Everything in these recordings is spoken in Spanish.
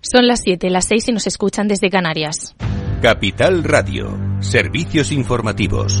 Son las 7, las 6 y nos escuchan desde Canarias. Capital Radio, servicios informativos.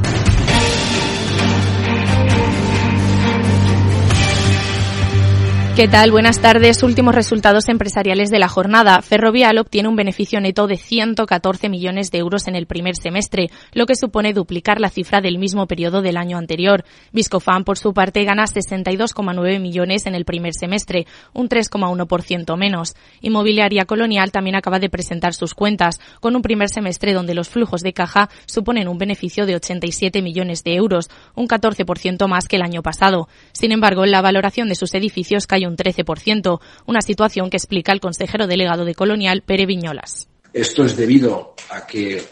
¿Qué tal? Buenas tardes. Últimos resultados empresariales de la jornada. Ferrovial obtiene un beneficio neto de 114 millones de euros en el primer semestre, lo que supone duplicar la cifra del mismo periodo del año anterior. Viscofan, por su parte, gana 62,9 millones en el primer semestre, un 3,1% menos. Inmobiliaria Colonial también acaba de presentar sus cuentas, con un primer semestre donde los flujos de caja suponen un beneficio de 87 millones de euros, un 14% más que el año pasado. Sin embargo, la valoración de sus edificios cayó un 13%, una situación que explica el consejero delegado de Colonial, Pere Viñolas. Esto es debido a que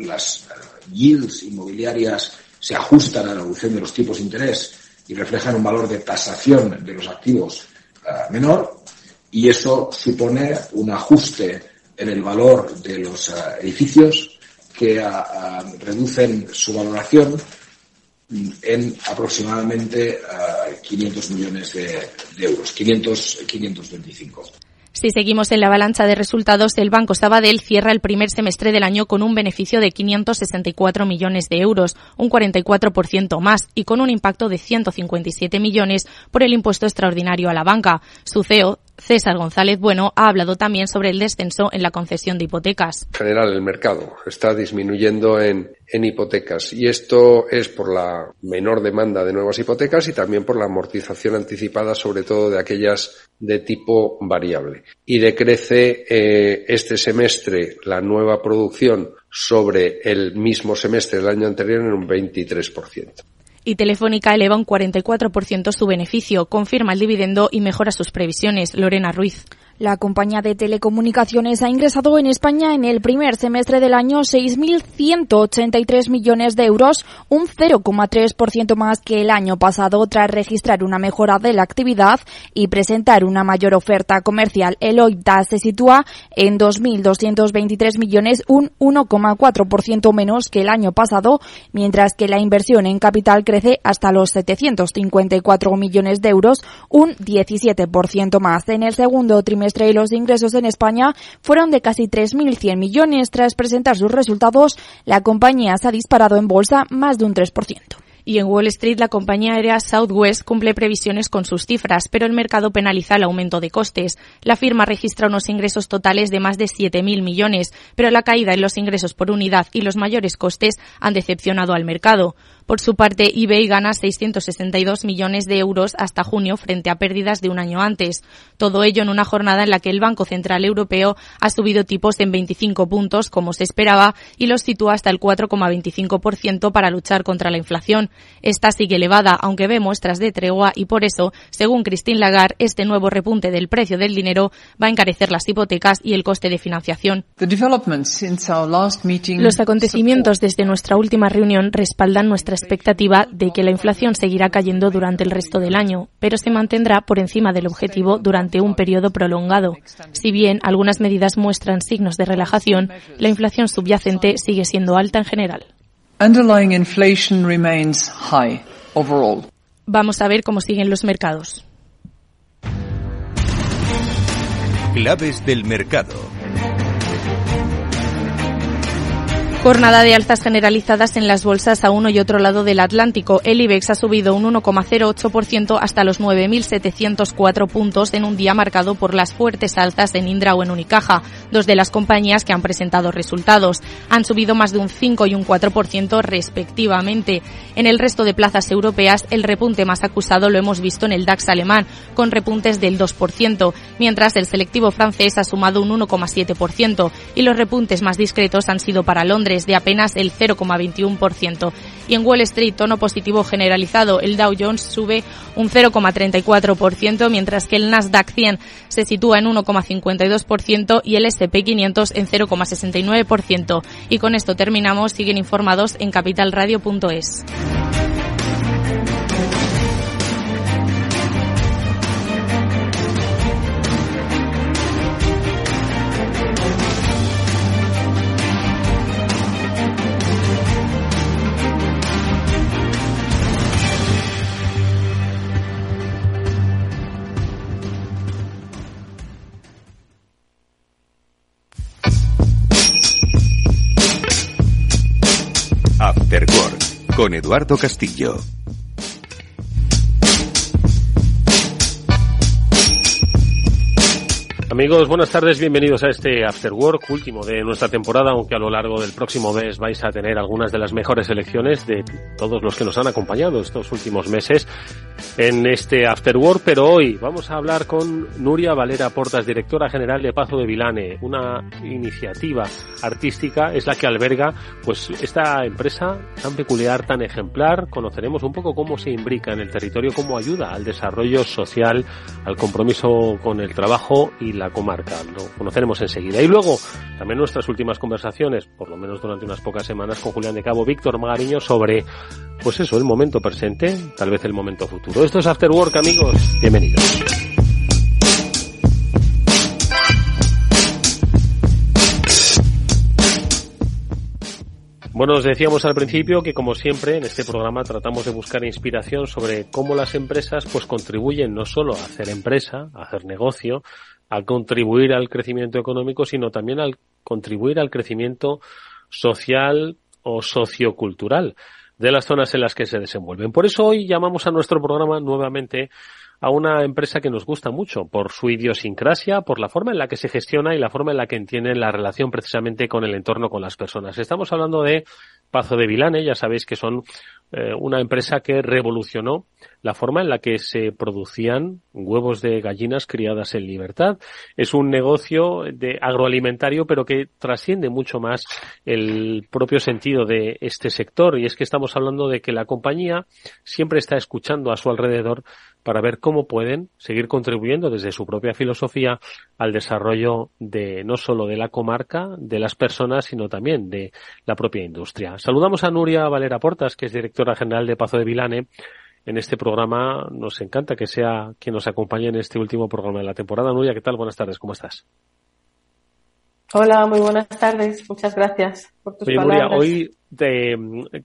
las yields inmobiliarias se ajustan a la evolución de los tipos de interés y reflejan un valor de tasación de los activos menor y eso supone un ajuste en el valor de los edificios que reducen su valoración en aproximadamente 500 millones de, euros, 500, 525. Si seguimos en la avalancha de resultados, el Banco Sabadell cierra el primer semestre del año con un beneficio de 564 millones de euros, un 44% más, y con un impacto de 157 millones por el impuesto extraordinario a la banca. Su CEO, César González Bueno ha hablado también sobre el descenso en la concesión de hipotecas. En general, el mercado está disminuyendo en, hipotecas y esto es por la menor demanda de nuevas hipotecas y también por la amortización anticipada, sobre todo de aquellas de tipo variable. Y decrece eh, este semestre la nueva producción sobre el mismo semestre del año anterior en un 23% y Telefónica eleva un 44% su beneficio, confirma el dividendo y mejora sus previsiones. Lorena Ruiz. La compañía de telecomunicaciones ha ingresado en España en el primer semestre del año 6.183 millones de euros, un 0,3% más que el año pasado tras registrar una mejora de la actividad y presentar una mayor oferta comercial. El OIBDA se sitúa en 2.223 millones, un 1,4% menos que el año pasado, mientras que la inversión en capital crece hasta los 754 millones de euros, un 17% más. En el segundo trimestre y los ingresos en España fueron de casi 3.100 millones. Tras presentar sus resultados, la compañía se ha disparado en bolsa más de un 3%. Y en Wall Street la compañía aérea Southwest cumple previsiones con sus cifras, pero el mercado penaliza el aumento de costes. La firma registra unos ingresos totales de más de 7.000 millones, pero la caída en los ingresos por unidad y los mayores costes han decepcionado al mercado. Por su parte, eBay gana 662 millones de euros hasta junio frente a pérdidas de un año antes. Todo ello en una jornada en la que el Banco Central Europeo ha subido tipos en 25 puntos, como se esperaba, y los sitúa hasta el 4,25% para luchar contra la inflación. Esta sigue elevada, aunque ve muestras de tregua y por eso, según Christine Lagarde, este nuevo repunte del precio del dinero va a encarecer las hipotecas y el coste de financiación. Los acontecimientos desde nuestra última reunión respaldan nuestras expectativa de que la inflación seguirá cayendo durante el resto del año, pero se mantendrá por encima del objetivo durante un periodo prolongado. Si bien algunas medidas muestran signos de relajación, la inflación subyacente sigue siendo alta en general. Vamos a ver cómo siguen los mercados. Claves del mercado. Jornada de alzas generalizadas en las bolsas a uno y otro lado del Atlántico. El IBEX ha subido un 1,08% hasta los 9.704 puntos en un día marcado por las fuertes alzas en Indra o en Unicaja, dos de las compañías que han presentado resultados. Han subido más de un 5 y un 4% respectivamente. En el resto de plazas europeas, el repunte más acusado lo hemos visto en el DAX alemán, con repuntes del 2%, mientras el selectivo francés ha sumado un 1,7% y los repuntes más discretos han sido para Londres de apenas el 0,21%. Y en Wall Street, tono positivo generalizado. El Dow Jones sube un 0,34%, mientras que el Nasdaq 100 se sitúa en 1,52% y el S&P 500 en 0,69%. Y con esto terminamos. Siguen informados en capitalradio.es. con Eduardo Castillo. Amigos, buenas tardes, bienvenidos a este After Work, último de nuestra temporada, aunque a lo largo del próximo mes vais a tener algunas de las mejores elecciones de todos los que nos han acompañado estos últimos meses en este After Work, pero hoy vamos a hablar con Nuria Valera Portas, directora general de Pazo de Vilane, una iniciativa artística, es la que alberga pues esta empresa tan peculiar, tan ejemplar, conoceremos un poco cómo se imbrica en el territorio, cómo ayuda al desarrollo social, al compromiso con el trabajo y la comarca. Lo conoceremos enseguida. Y luego, también nuestras últimas conversaciones, por lo menos durante unas pocas semanas, con Julián de Cabo, Víctor Magariño, sobre, pues eso, el momento presente, tal vez el momento futuro. Esto es After Work, amigos. Bienvenidos. Bueno, os decíamos al principio que como siempre en este programa tratamos de buscar inspiración sobre cómo las empresas pues contribuyen no solo a hacer empresa, a hacer negocio, al contribuir al crecimiento económico, sino también al contribuir al crecimiento social o sociocultural de las zonas en las que se desenvuelven. Por eso hoy llamamos a nuestro programa nuevamente a una empresa que nos gusta mucho por su idiosincrasia, por la forma en la que se gestiona y la forma en la que entiende la relación precisamente con el entorno, con las personas. Estamos hablando de Pazo de Vilane, ya sabéis que son eh, una empresa que revolucionó la forma en la que se producían huevos de gallinas criadas en libertad. Es un negocio de agroalimentario, pero que trasciende mucho más el propio sentido de este sector. Y es que estamos hablando de que la compañía siempre está escuchando a su alrededor para ver cómo pueden seguir contribuyendo desde su propia filosofía al desarrollo de no solo de la comarca, de las personas, sino también de la propia industria. Saludamos a Nuria Valera Portas, que es directora general de Pazo de Vilane, en este programa. Nos encanta que sea quien nos acompañe en este último programa de la temporada. Nuria, ¿qué tal? Buenas tardes, ¿cómo estás? Hola, muy buenas tardes. Muchas gracias por tus palabras. hoy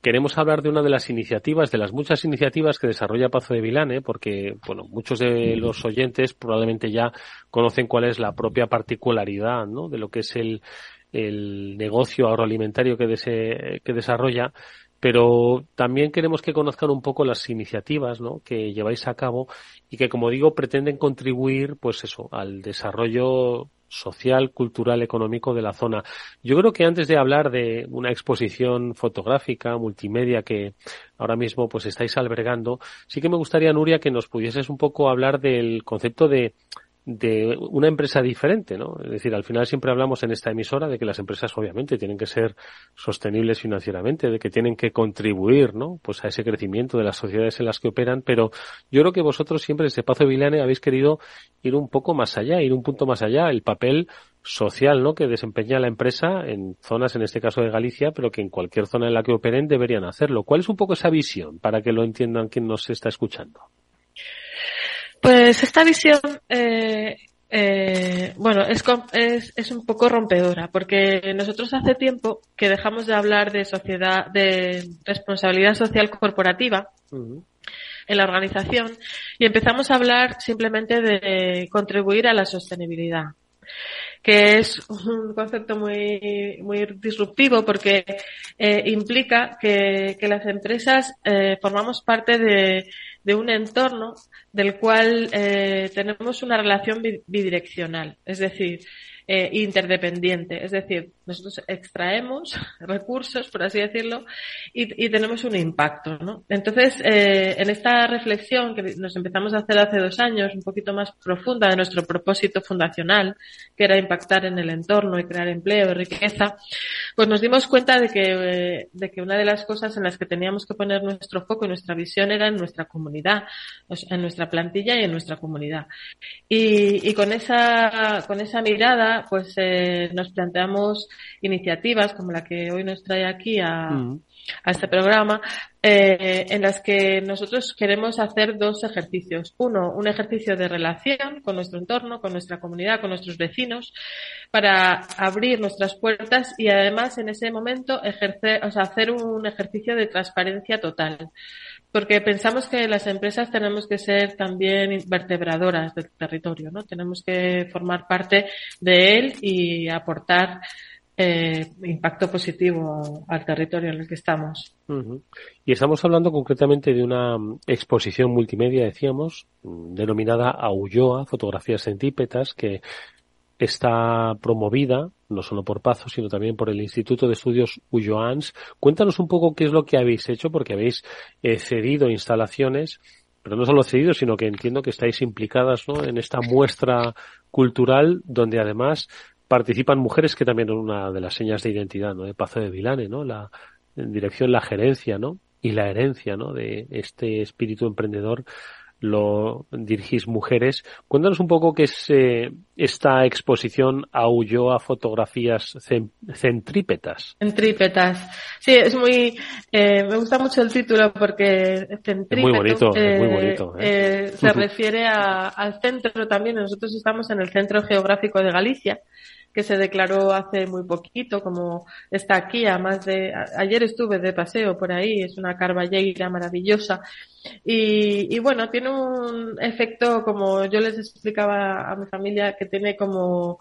queremos hablar de una de las iniciativas, de las muchas iniciativas que desarrolla Pazo de Vilane, porque, bueno, muchos de los oyentes probablemente ya conocen cuál es la propia particularidad, ¿no? De lo que es el, el negocio agroalimentario que, que desarrolla pero también queremos que conozcan un poco las iniciativas ¿no? que lleváis a cabo y que, como digo, pretenden contribuir, pues eso, al desarrollo social, cultural, económico de la zona. Yo creo que antes de hablar de una exposición fotográfica, multimedia que ahora mismo pues estáis albergando, sí que me gustaría, Nuria, que nos pudieses un poco hablar del concepto de de una empresa diferente, ¿no? Es decir, al final siempre hablamos en esta emisora de que las empresas obviamente tienen que ser sostenibles financieramente, de que tienen que contribuir, ¿no? Pues a ese crecimiento de las sociedades en las que operan, pero yo creo que vosotros siempre desde Pazo Vilane habéis querido ir un poco más allá, ir un punto más allá, el papel social, ¿no? Que desempeña la empresa en zonas, en este caso de Galicia, pero que en cualquier zona en la que operen deberían hacerlo. ¿Cuál es un poco esa visión para que lo entiendan quien nos está escuchando? Pues esta visión, eh, eh, bueno, es, es, es, un poco rompedora, porque nosotros hace tiempo que dejamos de hablar de sociedad, de responsabilidad social corporativa. en la organización y empezamos a hablar simplemente de contribuir a la sostenibilidad que es un concepto muy, muy disruptivo porque eh, implica que, que, las empresas eh, formamos parte de, de un entorno del cual eh, tenemos una relación bidireccional, es decir, eh, interdependiente. Es decir, nosotros extraemos recursos, por así decirlo, y, tenemos un impacto. ¿no? Entonces, eh, en esta reflexión que nos empezamos a hacer hace dos años, un poquito más profunda de nuestro propósito fundacional, que era impactar en el entorno y crear empleo y riqueza, pues nos dimos cuenta de que, de que una de las cosas en las que teníamos que poner nuestro foco y nuestra visión era en nuestra comunidad, en nuestra plantilla y en nuestra comunidad. Y, y con esa, con esa mirada pues eh, nos planteamos iniciativas como la que hoy nos trae aquí a, mm. este programa, eh, en las que nosotros queremos hacer dos ejercicios. Uno, un ejercicio de relación con nuestro entorno, con nuestra comunidad, con nuestros vecinos, para abrir nuestras puertas y además en ese momento ejercer, o sea, hacer un ejercicio de transparencia total porque pensamos que las empresas tenemos que ser también vertebradoras del territorio, ¿no? Tenemos que formar parte de él y aportar eh, impacto positivo al territorio en el que estamos. Y estamos hablando concretamente de una exposición multimedia, decíamos, denominada Aulloa, fotografías centípetas, que está promovida no solo por Pazo, sino también por el Instituto de Estudios Ulloans. Cuéntanos un poco qué es lo que habéis hecho, porque habéis eh, cedido instalaciones, pero no solo cedido, sino que entiendo que estáis implicadas ¿no? en esta muestra cultural, donde además participan mujeres, que también es una de las señas de identidad ¿no? de Pazo de Vilane, ¿no? la dirección, la gerencia, ¿no? y la herencia ¿no? de este espíritu emprendedor lo dirigís mujeres. Cuéntanos un poco qué es eh, esta exposición a fotografías centrípetas. Centrípetas. Sí, es muy, eh, me gusta mucho el título porque centrípeto. muy bonito, muy bonito. Eh, se refiere al centro también. Nosotros estamos en el centro geográfico de Galicia que se declaró hace muy poquito, como está aquí, a más de, ayer estuve de paseo por ahí, es una carballeira maravillosa. Y, y bueno, tiene un efecto, como yo les explicaba a mi familia, que tiene como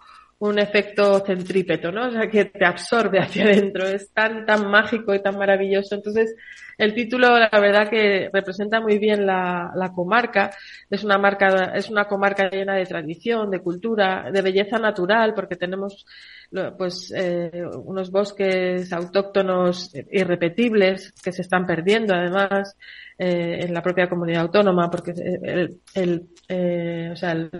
un efecto centrípeto, ¿no? O sea, que te absorbe hacia adentro. Es tan, tan mágico y tan maravilloso. Entonces, el título, la verdad que representa muy bien la, la comarca. Es una marca, es una comarca llena de tradición, de cultura, de belleza natural, porque tenemos, pues, eh, unos bosques autóctonos irrepetibles que se están perdiendo, además, eh, en la propia comunidad autónoma, porque el, el eh, o sea, el,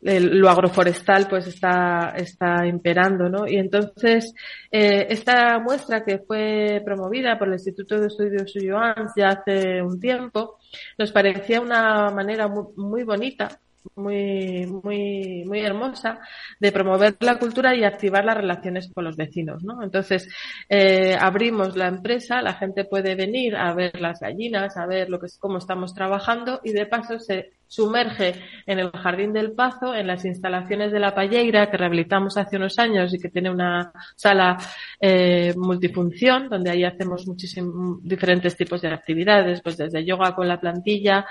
lo agroforestal pues está, está imperando, ¿no? Y entonces, eh, esta muestra que fue promovida por el Instituto de Estudios Ulloans ya hace un tiempo, nos parecía una manera muy, muy bonita muy, muy, muy hermosa de promover la cultura y activar las relaciones con los vecinos, ¿no? Entonces, eh, abrimos la empresa, la gente puede venir a ver las gallinas, a ver lo que es, cómo estamos trabajando y de paso se sumerge en el Jardín del Pazo, en las instalaciones de la Palleira que rehabilitamos hace unos años y que tiene una sala eh, multifunción donde ahí hacemos muchísimos diferentes tipos de actividades, pues desde yoga con la plantilla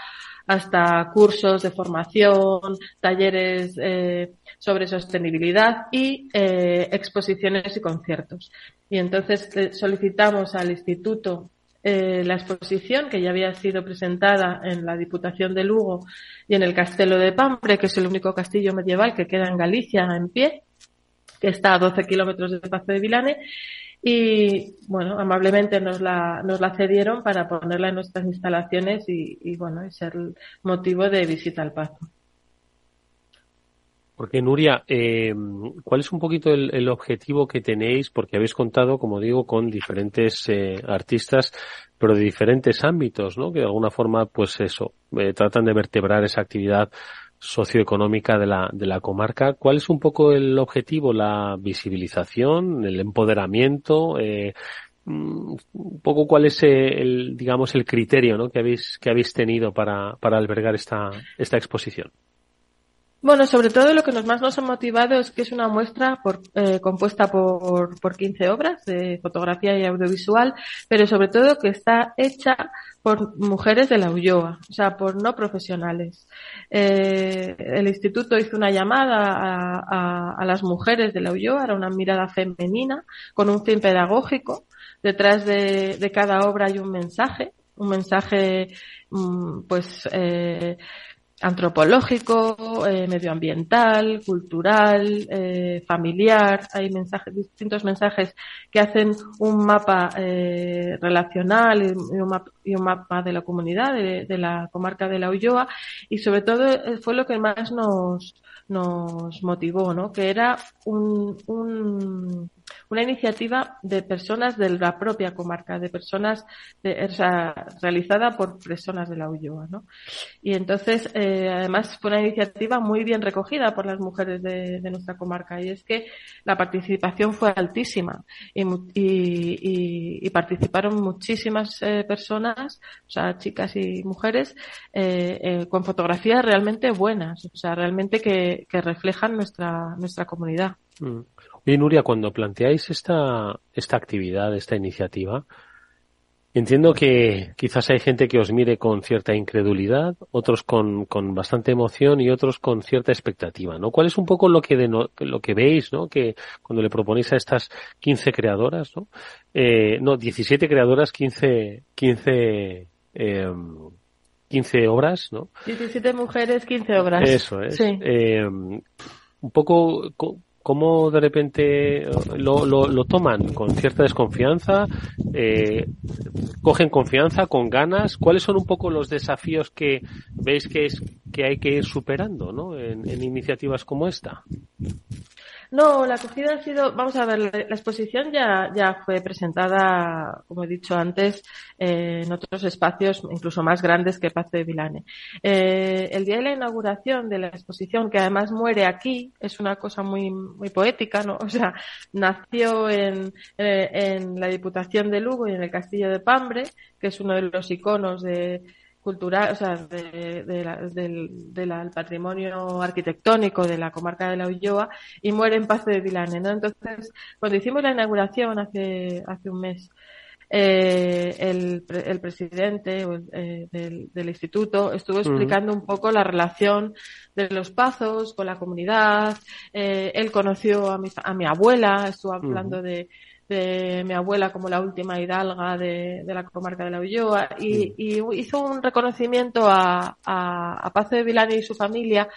hasta cursos de formación, talleres eh, sobre sostenibilidad y eh, exposiciones y conciertos. Y entonces eh, solicitamos al instituto eh, la exposición que ya había sido presentada en la Diputación de Lugo y en el Castelo de Pampre, que es el único castillo medieval que queda en Galicia en pie, que está a 12 kilómetros de Pazo de Vilane. Y bueno, amablemente nos la, nos la cedieron para ponerla en nuestras instalaciones y, y bueno, y ser motivo de visita al Pazo. Porque Nuria, eh, ¿cuál es un poquito el, objetivo que tenéis? Porque habéis contado, como digo, con diferentes eh, artistas, pero de diferentes ámbitos, ¿no? Que de alguna forma, pues eso, eh, tratan de vertebrar esa actividad socioeconómica de la, de la comarca. ¿Cuál es un poco el objetivo? ¿La visibilización? ¿El empoderamiento? Eh, mm, un poco cuál es el, digamos, el criterio, ¿no? Que habéis, que habéis tenido para, para albergar esta, esta exposición. Bueno, sobre todo lo que nos más nos ha motivado es que es una muestra por, eh, compuesta por, por 15 obras de fotografía y audiovisual, pero sobre todo que está hecha por mujeres de la Ulloa, o sea, por no profesionales. Eh, el instituto hizo una llamada a, las mujeres de la Ulloa, era una mirada femenina, con un fin pedagógico. Detrás de, de cada obra hay un mensaje, un mensaje, mm, pues, eh, antropológico, eh, medioambiental, cultural, eh, familiar. Hay mensajes, distintos mensajes que hacen un mapa eh, relacional y un, mapa, de la comunidad, de, de, la comarca de la Ulloa. Y sobre todo eh, fue lo que más nos, nos motivó, ¿no? Que era un, un una iniciativa de personas de la propia comarca, de personas, de, o sea, realizada por personas de la Ulloa, ¿no? Y entonces, eh, además, fue una iniciativa muy bien recogida por las mujeres de, nuestra comarca y es que la participación fue altísima y, y, y participaron muchísimas eh, personas, o sea, chicas y mujeres, eh, eh, con fotografías realmente buenas, o sea, realmente que, que reflejan nuestra, nuestra comunidad. Mm. Oye, Nuria, cuando planteáis esta, esta actividad, esta iniciativa, Entiendo que quizás hay gente que os mire con cierta incredulidad, otros con, con bastante emoción y otros con cierta expectativa, ¿no? ¿Cuál es un poco lo que, de lo que veis, ¿no? Que cuando le proponéis a estas 15 creadoras, ¿no? Eh, no, 17 creadoras, 15, 15, eh, 15 obras, ¿no? 17 mujeres, 15 obras. Eso es. Eh, un poco, ¿Cómo de repente lo, lo, toman? ¿Con cierta desconfianza? Eh, ¿Cogen confianza? ¿Con ganas? ¿Cuáles son un poco los desafíos que veis que, es, que hay que ir superando ¿no? en, en iniciativas como esta? No, la acogida ha sido, vamos a ver, la, exposición ya, ya fue presentada, como he dicho antes, eh, en otros espacios incluso más grandes que Paz de Vilane. Eh, el día de la inauguración de la exposición, que además muere aquí, es una cosa muy, muy poética, ¿no? O sea, nació en, eh, en la Diputación de Lugo y en el Castillo de Pambre, que es uno de los iconos de, cultural, o sea, de, del, patrimonio arquitectónico de la comarca de la Ulloa y muere en Paz de Vilane, ¿no? Entonces, cuando hicimos la inauguración hace, hace un mes, eh, el, el, presidente eh, del, del, instituto estuvo explicando un poco la relación de los pazos con la comunidad. Eh, él conoció a mi, a mi abuela, estuvo hablando de, de mi abuela como la última hidalga de, de la comarca de la Ulloa y, y, hizo un reconocimiento a, a, a de Vilani y su familia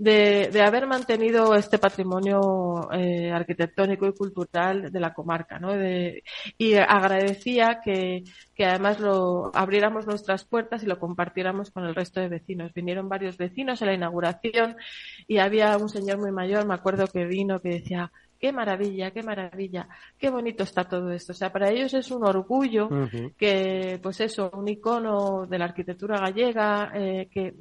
de, de, haber mantenido este patrimonio eh, arquitectónico y cultural de la comarca, ¿no? De, y agradecía que, que además lo abriéramos nuestras puertas y lo compartiéramos con el resto de vecinos. Vinieron varios vecinos a la inauguración y había un señor muy mayor, me acuerdo que vino que decía, qué maravilla, qué maravilla, qué bonito está todo esto. O sea, para ellos es un orgullo que, pues eso, un icono de la arquitectura gallega, eh, que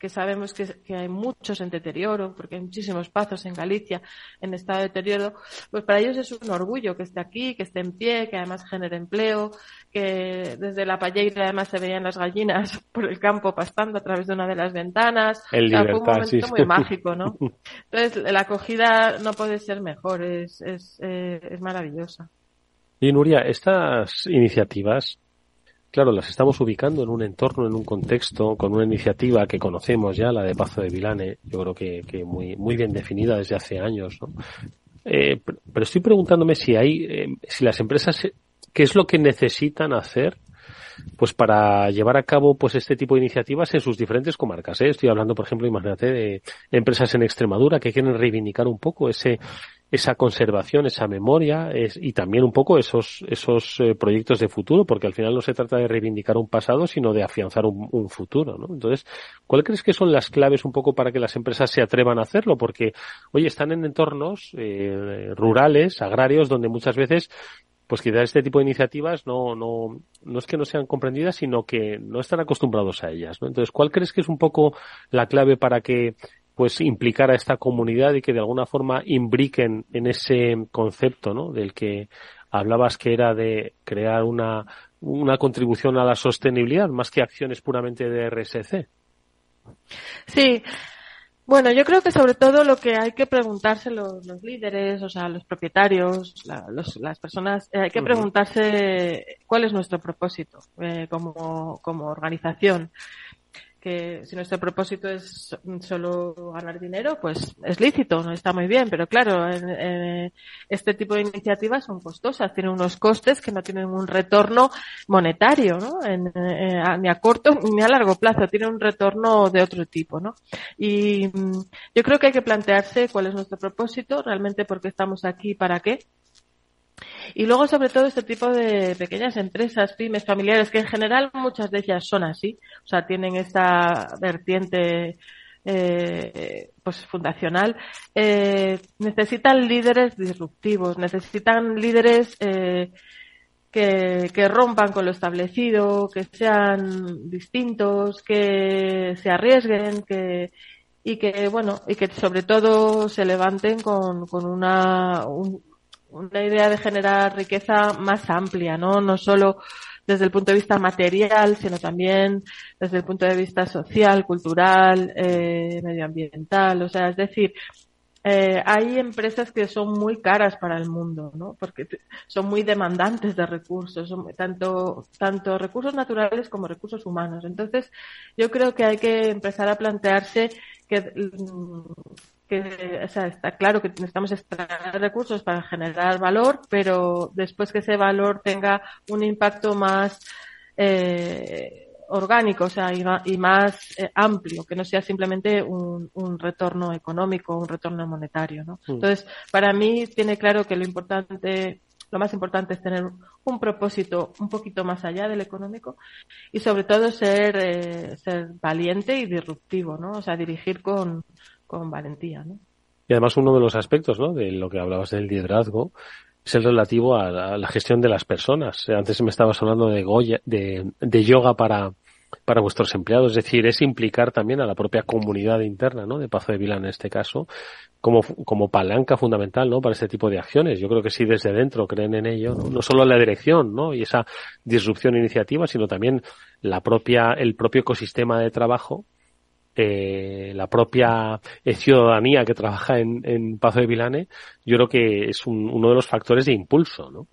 que sabemos que, hay muchos en deterioro, porque hay muchísimos pazos en Galicia en estado de deterioro, pues para ellos es un orgullo que esté aquí, que esté en pie, que además genere empleo, que desde la palleira además se veían las gallinas por el campo pastando a través de una de las ventanas. El libertad, fue un momento muy mágico, ¿no? Entonces, la acogida no puede ser mejor, es, es, eh, es maravillosa. Y Nuria, estas iniciativas Claro, las estamos ubicando en un entorno, en un contexto, con una iniciativa que conocemos ya, la de Pazo de Vilane, yo creo que, que muy, muy bien definida desde hace años, ¿no? Eh, pero estoy preguntándome si hay, eh, si las empresas, ¿qué es lo que necesitan hacer pues para llevar a cabo pues este tipo de iniciativas en sus diferentes comarcas. ¿eh? Estoy hablando, por ejemplo, imagínate, de empresas en Extremadura que quieren reivindicar un poco ese esa conservación, esa memoria es, y también un poco esos, esos eh, proyectos de futuro, porque al final no se trata de reivindicar un pasado, sino de afianzar un, futuro, ¿no? Entonces, ¿cuál crees que son las claves un poco para que las empresas se atrevan a hacerlo? Porque, oye, están en entornos eh, rurales, agrarios, donde muchas veces pues quizás este tipo de iniciativas no, no, no es que no sean comprendidas, sino que no están acostumbrados a ellas, ¿no? Entonces, ¿cuál crees que es un poco la clave para que pues implicar a esta comunidad y que de alguna forma imbriquen en ese concepto, ¿no? Del que hablabas que era de crear una, una contribución a la sostenibilidad más que acciones puramente de RSC. Sí. Bueno, yo creo que sobre todo lo que hay que preguntarse los, los líderes, o sea, los propietarios, las personas, eh, hay que preguntarse cuál es nuestro propósito eh, como, como organización que si nuestro propósito es solo ganar dinero, pues es lícito, no está muy bien, pero claro, este tipo de iniciativas son costosas, tienen unos costes que no tienen un retorno monetario, ¿no? ni a corto ni a largo plazo, tienen un retorno de otro tipo, ¿no? Y mm, yo creo que hay que plantearse cuál es nuestro propósito, realmente por qué estamos aquí, para qué, y luego, sobre todo, este tipo de pequeñas empresas, pymes, familiares, que en general muchas de ellas son así, o sea, tienen esta vertiente eh, pues fundacional, eh, necesitan líderes disruptivos, necesitan líderes eh, que, que rompan con lo establecido, que sean distintos, que se arriesguen, que y que bueno y que sobre todo se levanten con, con una un, una idea de generar riqueza más amplia, ¿no? No solo desde el punto de vista material, sino también desde el punto de vista social, cultural, eh, medioambiental. O sea, es decir, eh, hay empresas que son muy caras para el mundo, ¿no? Porque son muy demandantes de recursos, tanto, tanto recursos naturales como recursos humanos. Entonces, yo creo que hay que empezar a plantearse que, mm, que o sea, está claro que necesitamos extraer recursos para generar valor, pero después que ese valor tenga un impacto más eh, orgánico, o sea, y, más eh, amplio, que no sea simplemente un, retorno económico, un retorno monetario, ¿no? Mm. Entonces, para mí tiene claro que lo importante, lo más importante es tener un propósito un poquito más allá del económico y sobre todo ser, eh, ser valiente y disruptivo, ¿no? O sea, dirigir con, con valentía, ¿no? Y además uno de los aspectos, ¿no? De lo que hablabas del liderazgo es el relativo a la, gestión de las personas. Antes me estabas hablando de, Goya, de, de yoga para, para vuestros empleados. Es decir, es implicar también a la propia comunidad interna, ¿no? De Pazo de Vila en este caso, como, como palanca fundamental, ¿no? Para este tipo de acciones. Yo creo que si desde dentro creen en ello, ¿no? no solo la dirección, ¿no? Y esa disrupción iniciativa, sino también la propia, el propio ecosistema de trabajo, eh, la propia eh, ciudadanía que trabaja en, en Pazo de Vilane, yo creo que es uno de los factores de impulso, ¿no?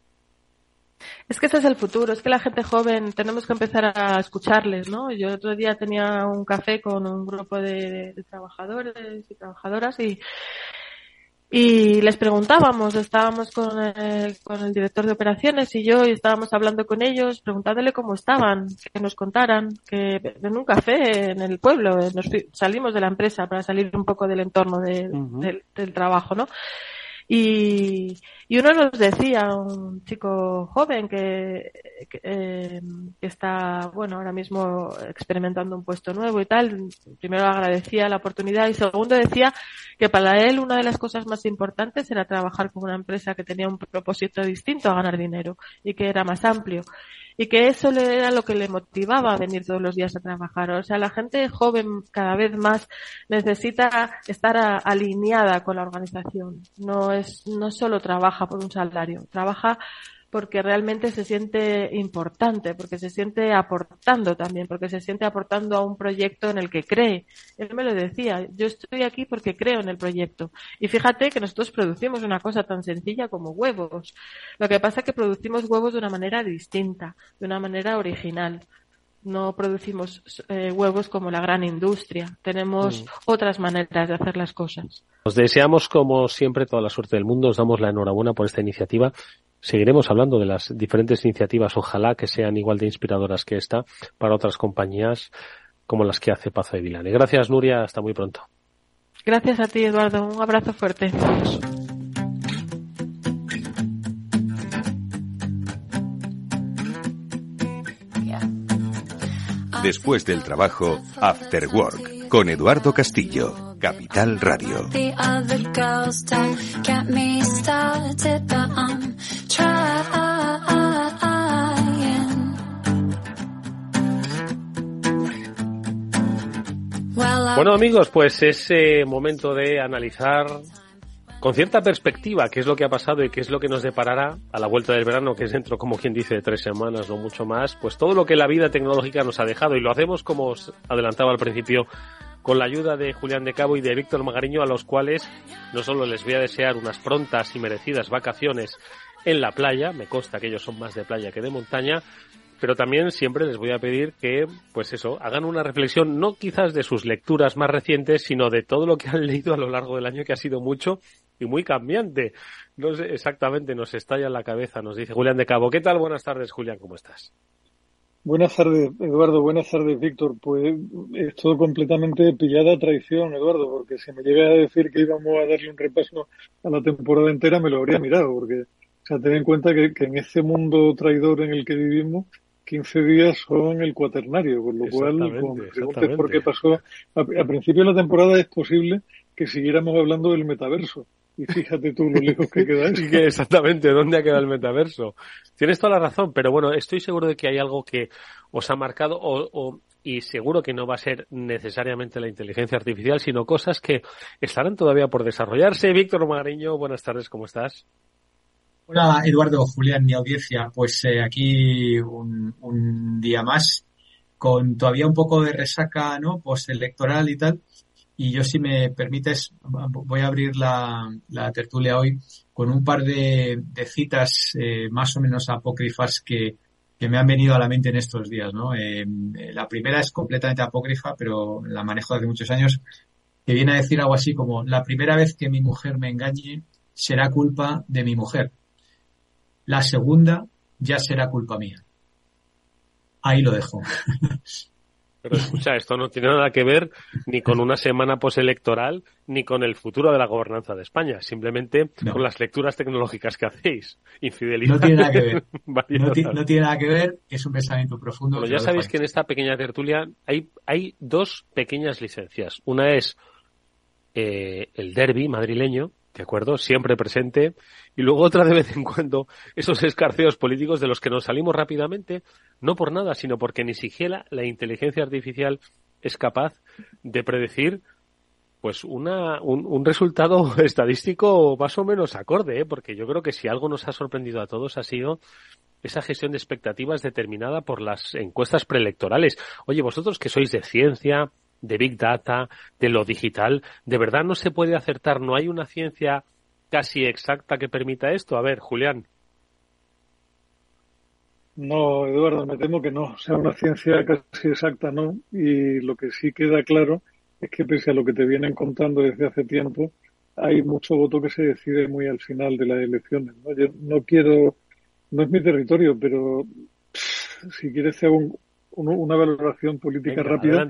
Es que ese es el futuro, es que la gente joven tenemos que empezar a escucharles, ¿no? Yo otro día tenía un café con un grupo de, trabajadores y trabajadoras y, y les preguntábamos, estábamos con el, con el director de operaciones y yo y estábamos hablando con ellos, preguntándole cómo estaban, que nos contaran, que en un café en el pueblo, nos salimos de la empresa para salir un poco del entorno del, del trabajo, ¿no? Y, y uno nos decía, un chico joven que, eh, que, está, bueno, ahora mismo experimentando un puesto nuevo y tal, primero agradecía la oportunidad y segundo decía que para él una de las cosas más importantes era trabajar con una empresa que tenía un propósito distinto a ganar dinero y que era más amplio y que eso le era lo que le motivaba a venir todos los días a trabajar. O sea, la gente joven cada vez más necesita estar alineada con la organización. No es, no solo trabaja por un salario, trabaja porque realmente se siente importante, porque se siente aportando también, porque se siente aportando a un proyecto en el que cree. Él me lo decía, yo estoy aquí porque creo en el proyecto. Y fíjate que nosotros producimos una cosa tan sencilla como huevos. Lo que pasa es que producimos huevos de una manera distinta, de una manera original. No producimos eh, huevos como la gran industria. Tenemos mm. otras maneras de hacer las cosas. Os deseamos, como siempre, toda la suerte del mundo. Os damos la enhorabuena por esta iniciativa Seguiremos hablando de las diferentes iniciativas, ojalá que sean igual de inspiradoras que esta para otras compañías como las que hace Pazo de Vilane. Gracias, Nuria. Hasta muy pronto. Gracias a ti, Eduardo. Un abrazo fuerte. Después del trabajo, After Work, con Eduardo Castillo, Capital Radio. Bueno amigos, pues es eh, momento de analizar con cierta perspectiva qué es lo que ha pasado y qué es lo que nos deparará a la vuelta del verano, que es dentro, como quien dice, de tres semanas, no mucho más, pues todo lo que la vida tecnológica nos ha dejado. Y lo hacemos como os adelantaba al principio con la ayuda de Julián de Cabo y de Víctor Magariño, a los cuales no solo les voy a desear unas prontas y merecidas vacaciones en la playa, me consta que ellos son más de playa que de montaña, pero también siempre les voy a pedir que, pues eso, hagan una reflexión no quizás de sus lecturas más recientes, sino de todo lo que han leído a lo largo del año, que ha sido mucho y muy cambiante. No sé exactamente, nos estalla en la cabeza, nos dice Julián de Cabo. ¿Qué tal? Buenas tardes, Julián, ¿cómo estás? Buenas tardes, Eduardo. Buenas tardes, Víctor. Pues es todo completamente pillada a traición, Eduardo, porque si me llega a decir que íbamos a darle un repaso a la temporada entera, me lo habría mirado, porque, o sea, ten en cuenta que, que en este mundo traidor en el que vivimos, 15 días son el cuaternario, con lo cual, como me preguntes por qué pasó, a, principio de la temporada es posible que siguiéramos hablando del metaverso. Y fíjate tú lo lejos que queda eso. exactamente, ¿dónde ha quedado el metaverso? Tienes toda la razón, pero bueno, estoy seguro de que hay algo que os ha marcado o, y seguro que no va a ser necesariamente la inteligencia artificial, sino cosas que estarán todavía por desarrollarse. Víctor Magariño, buenas tardes, ¿cómo estás? Hola Eduardo, Julián, mi audiencia. Pues eh, aquí un, día más con todavía un poco de resaca, ¿no? Postelectoral y tal. Y yo, si me permites, voy a abrir la, tertulia hoy con un par de, citas eh, más o menos apócrifas que, que me han venido a la mente en estos días, ¿no? Eh, la primera es completamente apócrifa, pero la manejo desde muchos años, que viene a decir algo así como, la primera vez que mi mujer me engañe será culpa de mi mujer. La segunda ya será culpa mía. Ahí lo dejo. Pero escucha, esto no tiene nada que ver ni con una semana postelectoral ni con el futuro de la gobernanza de España, simplemente con las lecturas tecnológicas que hacéis. Infidelidad. No tiene nada que ver. no, tiene nada que ver, es un pensamiento profundo. ya sabéis que en esta pequeña tertulia hay, hay dos pequeñas licencias. Una es eh, el derby madrileño, ¿de acuerdo? Siempre presente. Y luego otra de vez en cuando esos escarceos políticos de los que nos salimos rápidamente, no por nada, sino porque ni siquiera la inteligencia artificial es capaz de predecir pues una, un, resultado estadístico más o menos acorde, ¿eh? porque yo creo que si algo nos ha sorprendido a todos ha sido esa gestión de expectativas determinada por las encuestas preelectorales. Oye, vosotros que sois de ciencia, de Big Data, de lo digital, ¿de verdad no se puede acertar? ¿No hay una ciencia casi exacta que permita esto? A ver, Julián. No, Eduardo, me temo que no. sea, una ciencia casi exacta, no. Y lo que sí queda claro es que pese a lo que te vienen contando desde hace tiempo, hay mucho voto que se decide muy al final de las elecciones. ¿no? Yo no quiero, no es mi territorio, pero si quieres hacer un, una valoración política rápida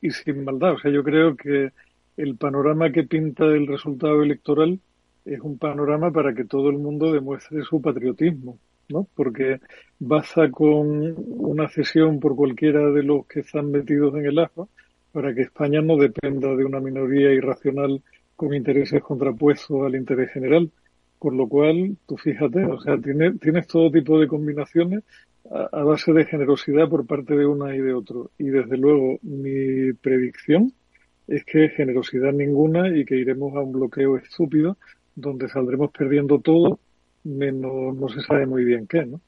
Y, sin maldad. O sea, yo creo que el panorama que pinta el resultado electoral es un panorama para que todo el mundo demuestre su patriotismo, ¿no? Porque basta con una cesión por cualquiera de los que están metidos en el agua para que España no dependa de una minoría irracional con intereses contrapuestos al interés general. Con lo cual, tú fíjate, o sea, tienes, tienes todo tipo de combinaciones a, base de generosidad por parte de una y de otro. Y desde luego mi predicción es que generosidad ninguna y que iremos a un bloqueo estúpido donde saldremos perdiendo todo menos no se sabe muy bien qué, ¿no?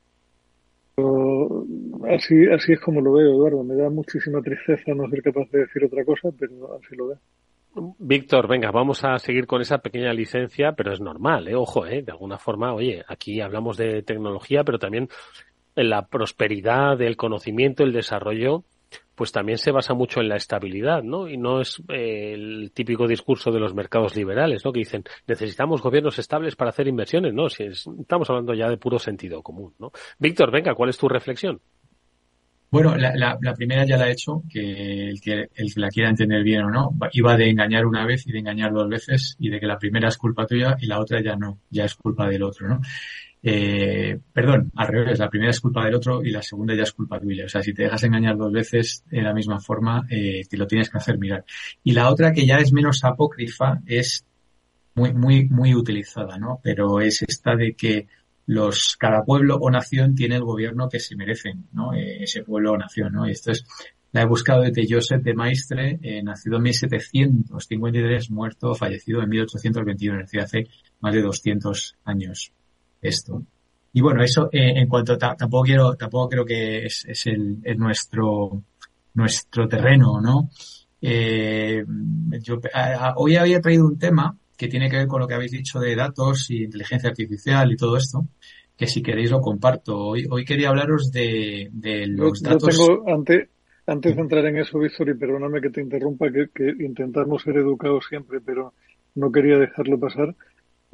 así, así es como lo veo, Eduardo. Me da muchísima tristeza no ser capaz de decir otra cosa, pero así lo veo. Víctor, venga, vamos a seguir con esa pequeña licencia, pero es normal, ¿eh? ojo, ¿eh? de alguna forma, oye, aquí hablamos de tecnología, pero también la prosperidad, el conocimiento, el desarrollo, pues también se basa mucho en la estabilidad, ¿no? Y no es eh, el típico discurso de los mercados liberales, ¿no? Que dicen, necesitamos gobiernos estables para hacer inversiones, ¿no? Si estamos hablando ya de puro sentido común, ¿no? Víctor, venga, ¿cuál es tu reflexión? Bueno, la, primera ya la he hecho, que el, que el que la quiera entender bien o no, iba de engañar una vez y de engañar dos veces y de que la primera es culpa tuya y la otra ya no, ya es culpa del otro, ¿no? Eh, perdón, al revés, la primera es culpa del otro y la segunda ya es culpa tuya. O sea, si te dejas engañar dos veces de la misma forma, eh, te lo tienes que hacer mirar. Y la otra que ya es menos apócrifa es muy, muy, muy utilizada, ¿no? Pero es esta de que los, cada pueblo o nación tiene el gobierno que se merecen, ¿no? Eh, ese pueblo o nación, ¿no? Y esto es, la he buscado de Joseph de Maistre, eh, nacido en 1753, muerto, fallecido en 1821, es decir, hace más de 200 años esto. Y bueno, eso eh, en cuanto tampoco quiero, tampoco creo que es, es el, nuestro, nuestro terreno, ¿no? Eh, yo hoy había traído un tema que tiene que ver con lo que habéis dicho de datos y inteligencia artificial y todo esto, que si queréis lo comparto. Hoy, hoy quería hablaros de, de los datos. tengo, antes, antes de entrar en eso, Víctor, y perdóname que te interrumpa, que, que intentamos ser educados siempre, pero no quería dejarlo pasar.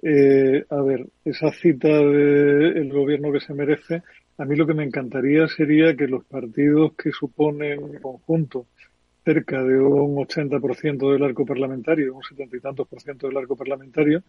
Eh, a ver, esa cita del gobierno que se merece, a mí lo que me encantaría sería que los partidos que suponen en conjunto cerca de un 80% del arco parlamentario, un setenta y tantos por ciento del arco parlamentario,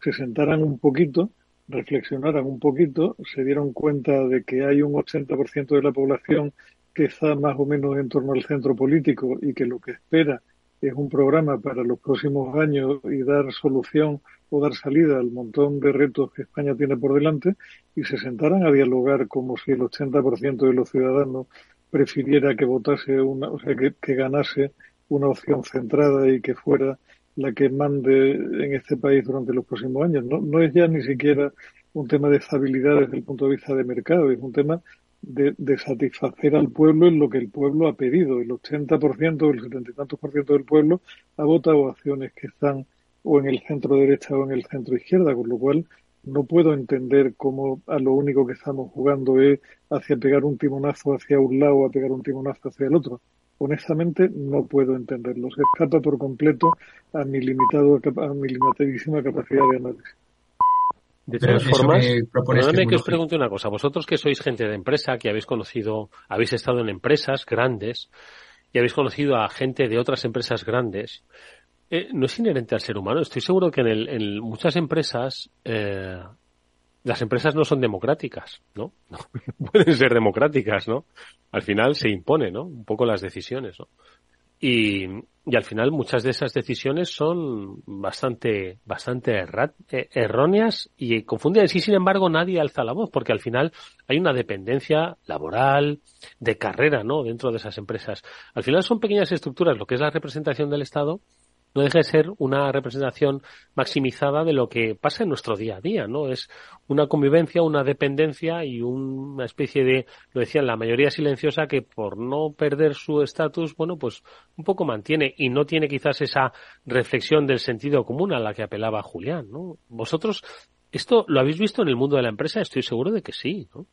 se sentaran un poquito, reflexionaran un poquito, se dieron cuenta de que hay un 80% de la población que está más o menos en torno al centro político y que lo que espera es un programa para los próximos años y dar solución o dar salida al montón de retos que España tiene por delante y se sentaran a dialogar como si el 80% de los ciudadanos prefiriera que votase una, o sea, que, ganase una opción centrada y que fuera la que mande en este país durante los próximos años. No, no es ya ni siquiera un tema de estabilidad desde el punto de vista de mercado, es un tema de, de, satisfacer al pueblo en lo que el pueblo ha pedido. El 80%, el 70 y tantos por ciento del pueblo ha votado acciones que están o en el centro derecha o en el centro izquierda, con lo cual no puedo entender cómo a lo único que estamos jugando es hacia pegar un timonazo hacia un lado o a pegar un timonazo hacia el otro. Honestamente no puedo entenderlo. Se escapa por completo a mi limitado, a mi limitadísima capacidad de análisis. De todas formas, perdóname que os pregunte una cosa. Vosotros que sois gente de empresa, que habéis conocido, habéis estado en empresas grandes y habéis conocido a gente de otras empresas grandes, eh, no es inherente al ser humano. Estoy seguro que en, el, en muchas empresas eh, las empresas no son democráticas, ¿no? ¿no? Pueden ser democráticas, ¿no? Al final se impone, ¿no? Un poco las decisiones, ¿no? Y, y al final muchas de esas decisiones son bastante, bastante eh, erróneas y confundidas. Y sin embargo nadie alza la voz porque al final hay una dependencia laboral, de carrera, ¿no? Dentro de esas empresas. Al final son pequeñas estructuras, lo que es la representación del Estado, no deja de ser una representación maximizada de lo que pasa en nuestro día a día, ¿no? Es una convivencia, una dependencia y una especie de, lo decían, la mayoría silenciosa que por no perder su estatus, bueno, pues un poco mantiene y no tiene quizás esa reflexión del sentido común a la que apelaba Julián, ¿no? Vosotros, esto lo habéis visto en el mundo de la empresa, estoy seguro de que sí, ¿no?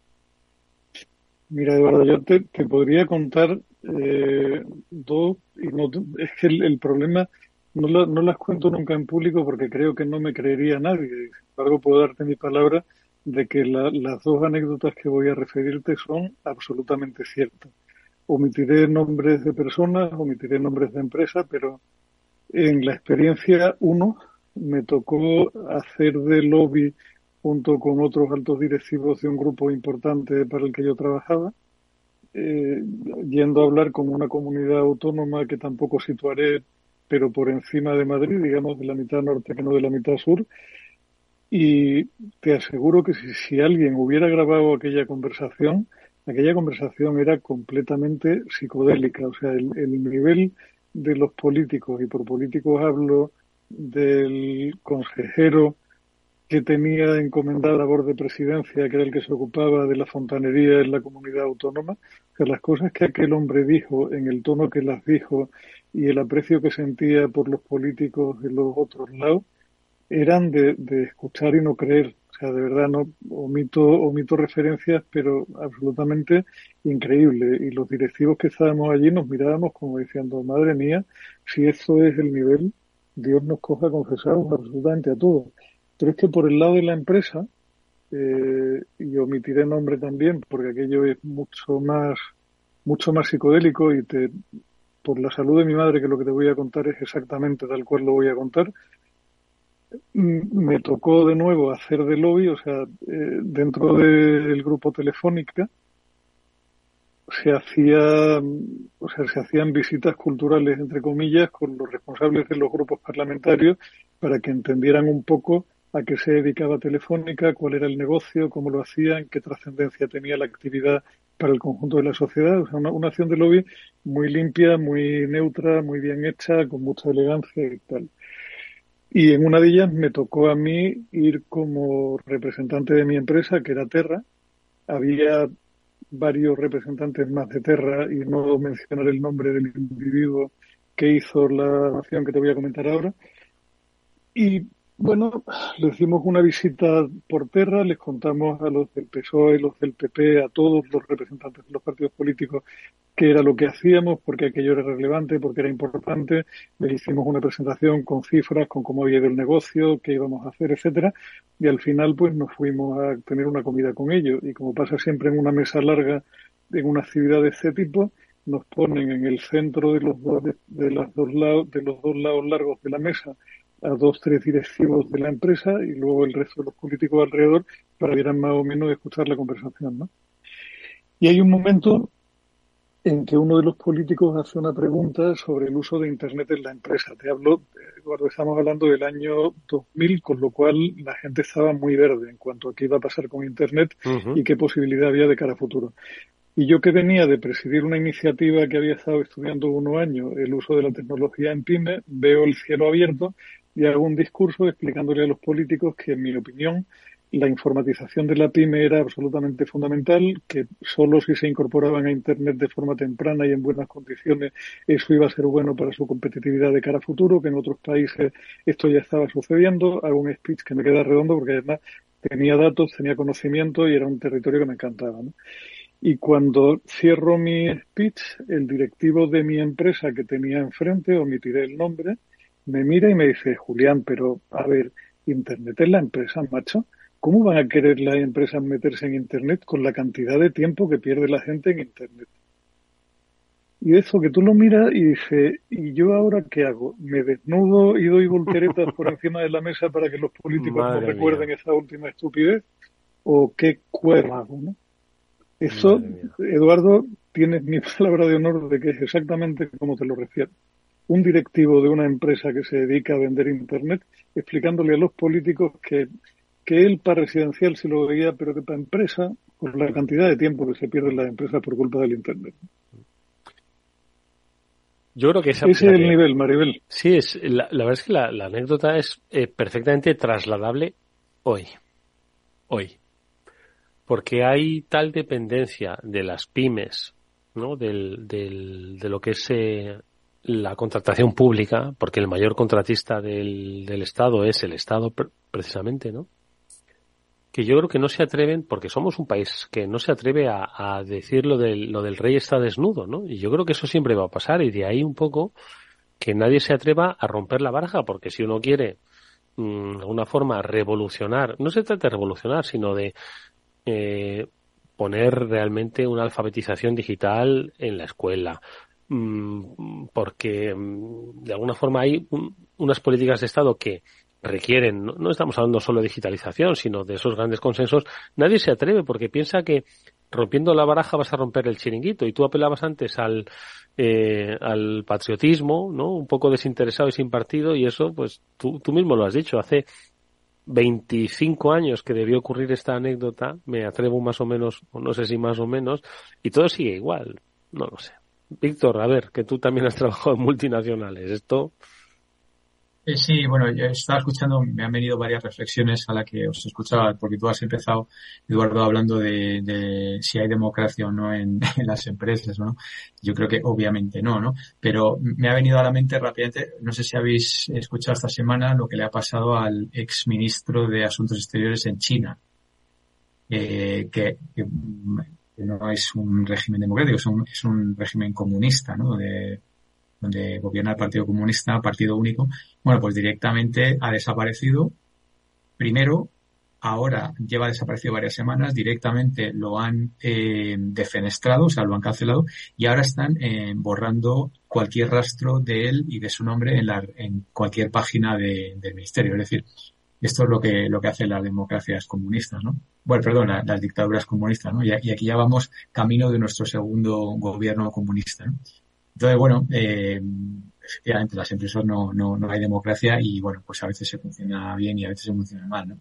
Mira, Eduardo, yo te, podría contar eh, dos, es que el problema no, no las cuento nunca en público porque creo que no me creería nadie. Sin embargo, puedo darte mi palabra de que las dos anécdotas que voy a referirte son absolutamente ciertas. Omitiré nombres de personas, omitiré nombres de empresas, pero en la experiencia uno me tocó hacer de lobby junto con otros altos directivos de un grupo importante para el que yo trabajaba, eh, yendo a hablar con una comunidad autónoma que tampoco situaré pero por encima de Madrid, digamos de la mitad norte que no de la mitad sur. Y te aseguro que si, alguien hubiera grabado aquella conversación, aquella conversación era completamente psicodélica. O sea, el, el nivel de los políticos, y por políticos hablo del consejero que tenía encomendada labor de presidencia, que era el que se ocupaba de la fontanería en la comunidad autónoma, que las cosas que aquel hombre dijo, en el tono que las dijo y el aprecio que sentía por los políticos de los otros lados eran de, escuchar y no creer. O sea, de verdad no omito, omito referencias, pero absolutamente increíble. Y los directivos que estábamos allí nos mirábamos como diciendo, madre mía, si esto es el nivel, Dios nos coja confesados absolutamente a todos. Pero es que por el lado de la empresa, eh, y omitiré nombre también, porque aquello es mucho más, mucho más psicodélico y te, por la salud de mi madre, que lo que te voy a contar es exactamente tal cual lo voy a contar, mm, me tocó de nuevo hacer de lobby, o sea, eh, dentro del grupo Telefónica se hacía, o sea, se hacían visitas culturales, entre comillas, con los responsables de los grupos parlamentarios para que entendieran un poco a qué se dedicaba Telefónica, cuál era el negocio, cómo lo hacían, qué trascendencia tenía la actividad para el conjunto de la sociedad. O sea, una, acción de lobby muy limpia, muy neutra, muy bien hecha, con mucha elegancia y tal. Y en una de ellas me tocó a mí ir como representante de mi empresa, que era Terra. Había varios representantes más de Terra y no mencionar el nombre del individuo que hizo la acción que te voy a comentar ahora. Y bueno, le hicimos una visita por Terra, les contamos a los del PSOE, los del PP, a todos los representantes de los partidos políticos qué era lo que hacíamos, porque aquello era relevante, porque era importante. Les hicimos una presentación con cifras, con cómo había ido el negocio, qué íbamos a hacer, etcétera. Y al final, pues nos fuimos a tener una comida con ellos. Y como pasa siempre en una mesa larga, en una actividad de este tipo, nos ponen en el centro de los dos, de, los dos lados, de los dos lados largos de la mesa a dos, tres directivos de la empresa y luego el resto de los políticos alrededor para vieran más o menos escuchar la conversación, ¿no? Y hay un momento en que uno de los políticos hace una pregunta sobre el uso de Internet en la empresa. Te hablo, Eduardo, estamos hablando del año 2000, con lo cual la gente estaba muy verde en cuanto a qué iba a pasar con Internet y qué posibilidad había de cara a futuro. Y yo que venía de presidir una iniciativa que había estado estudiando unos años, el uso de la tecnología en PyME, veo el cielo abierto y hago un discurso explicándole a los políticos que, en mi opinión, la informatización de la pyme era absolutamente fundamental, que solo si se incorporaban a Internet de forma temprana y en buenas condiciones eso iba a ser bueno para su competitividad de cara a futuro, que en otros países esto ya estaba sucediendo. Hago un speech que me queda redondo porque además tenía datos, tenía conocimiento y era un territorio que me encantaba. Y cuando cierro mi speech, el directivo de mi empresa que tenía enfrente, omitiré el nombre, me mira y me dice, Julián, pero a ver, Internet es la empresa, macho. ¿Cómo van a querer las empresas meterse en Internet con la cantidad de tiempo que pierde la gente en Internet? Y eso que tú lo miras y dices, ¿y yo ahora qué hago? ¿Me desnudo y doy volteretas por encima de la mesa para que los políticos no recuerden esa última estupidez? ¿O qué cuerno hago, no? Eso, Eduardo, tienes mi palabra de honor de que es exactamente como te lo refiero. Un directivo de una empresa que se dedica a vender Internet explicándole a los políticos que que él para residencial se lo veía, pero que para empresa, por la cantidad de tiempo que se pierde en las empresas por culpa del Internet. Yo creo que esa, ese es el nivel, Maribel. Sí, es, la, verdad es que la, anécdota es eh, perfectamente trasladable hoy. Hoy. Porque hay tal dependencia de las pymes, ¿no? Del, del, de lo que es eh, la contratación pública, porque el mayor contratista del, del Estado es el Estado precisamente, ¿no? que yo creo que no se atreven, porque somos un país que no se atreve a, decir lo del, lo del rey está desnudo, ¿no? Y yo creo que eso siempre va a pasar y de ahí un poco que nadie se atreva a romper la baraja, porque si uno quiere mm, de alguna forma revolucionar, no se trata de revolucionar, sino de eh, poner realmente una alfabetización digital en la escuela, porque mm, de alguna forma hay unas políticas de Estado que requieren, no, estamos hablando solo de digitalización, sino de esos grandes consensos, nadie se atreve porque piensa que rompiendo la baraja vas a romper el chiringuito. Y tú apelabas antes al, eh, al patriotismo, ¿no? Un poco desinteresado y sin partido, y eso, pues tú, tú mismo lo has dicho, hace 25 años que debió ocurrir esta anécdota, me atrevo más o menos, no sé si más o menos, y todo sigue igual, no lo sé. Víctor, a ver, que tú también has trabajado en multinacionales, esto sí, bueno, yo estaba escuchando, me han venido varias reflexiones a las que os escuchaba, porque tú has empezado, Eduardo, hablando de, si hay democracia o no en, las empresas, ¿no? Yo creo que obviamente no, ¿no? Pero me ha venido a la mente rápidamente, no sé si habéis escuchado esta semana lo que le ha pasado al ex ministro de Asuntos Exteriores en China, eh, que, no es un régimen democrático, es un, es un régimen comunista, ¿no? De, donde gobierna el Partido Comunista, partido único, bueno, pues directamente ha desaparecido. Primero, ahora lleva desaparecido varias semanas, directamente lo han eh, defenestrado, o sea, lo han cancelado, y ahora están eh, borrando cualquier rastro de él y de su nombre en, la, en cualquier página de, del ministerio. Es decir, esto es lo que, lo que hacen las democracias comunistas, ¿no? Bueno, perdón, las dictaduras comunistas, ¿no? Y, y, aquí ya vamos camino de nuestro segundo gobierno comunista, ¿no? Entonces, bueno, eh, efectivamente las empresas no, no, no hay democracia y bueno, pues a veces se funciona bien y a veces se funciona mal, ¿no?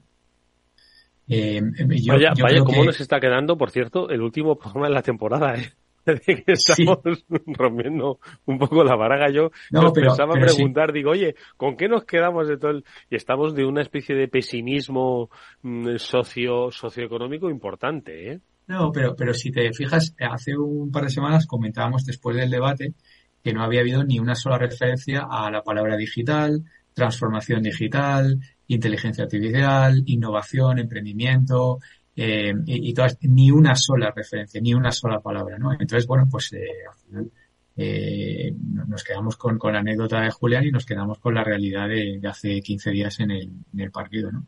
Eh, vaya, vaya cómo nos está quedando, por cierto, el último programa de la temporada, ¿eh? Que estamos rompiendo un poco la baraga. Yo no, pensaba preguntar, digo, oye, ¿con qué nos quedamos de todo el... Y estamos de una especie de pesimismo mm, socio socioeconómico importante, ¿eh? No, pero, pero si te fijas, hace un par de semanas comentábamos después del debate que no había habido ni una sola referencia a la palabra digital, transformación digital, inteligencia artificial, innovación, emprendimiento, eh, y, todas, ni una sola referencia, ni una sola palabra, ¿no? Entonces, bueno, pues eh, al final eh, nos quedamos con, la anécdota de Julián y nos quedamos con la realidad de, hace 15 días en el, partido, ¿no?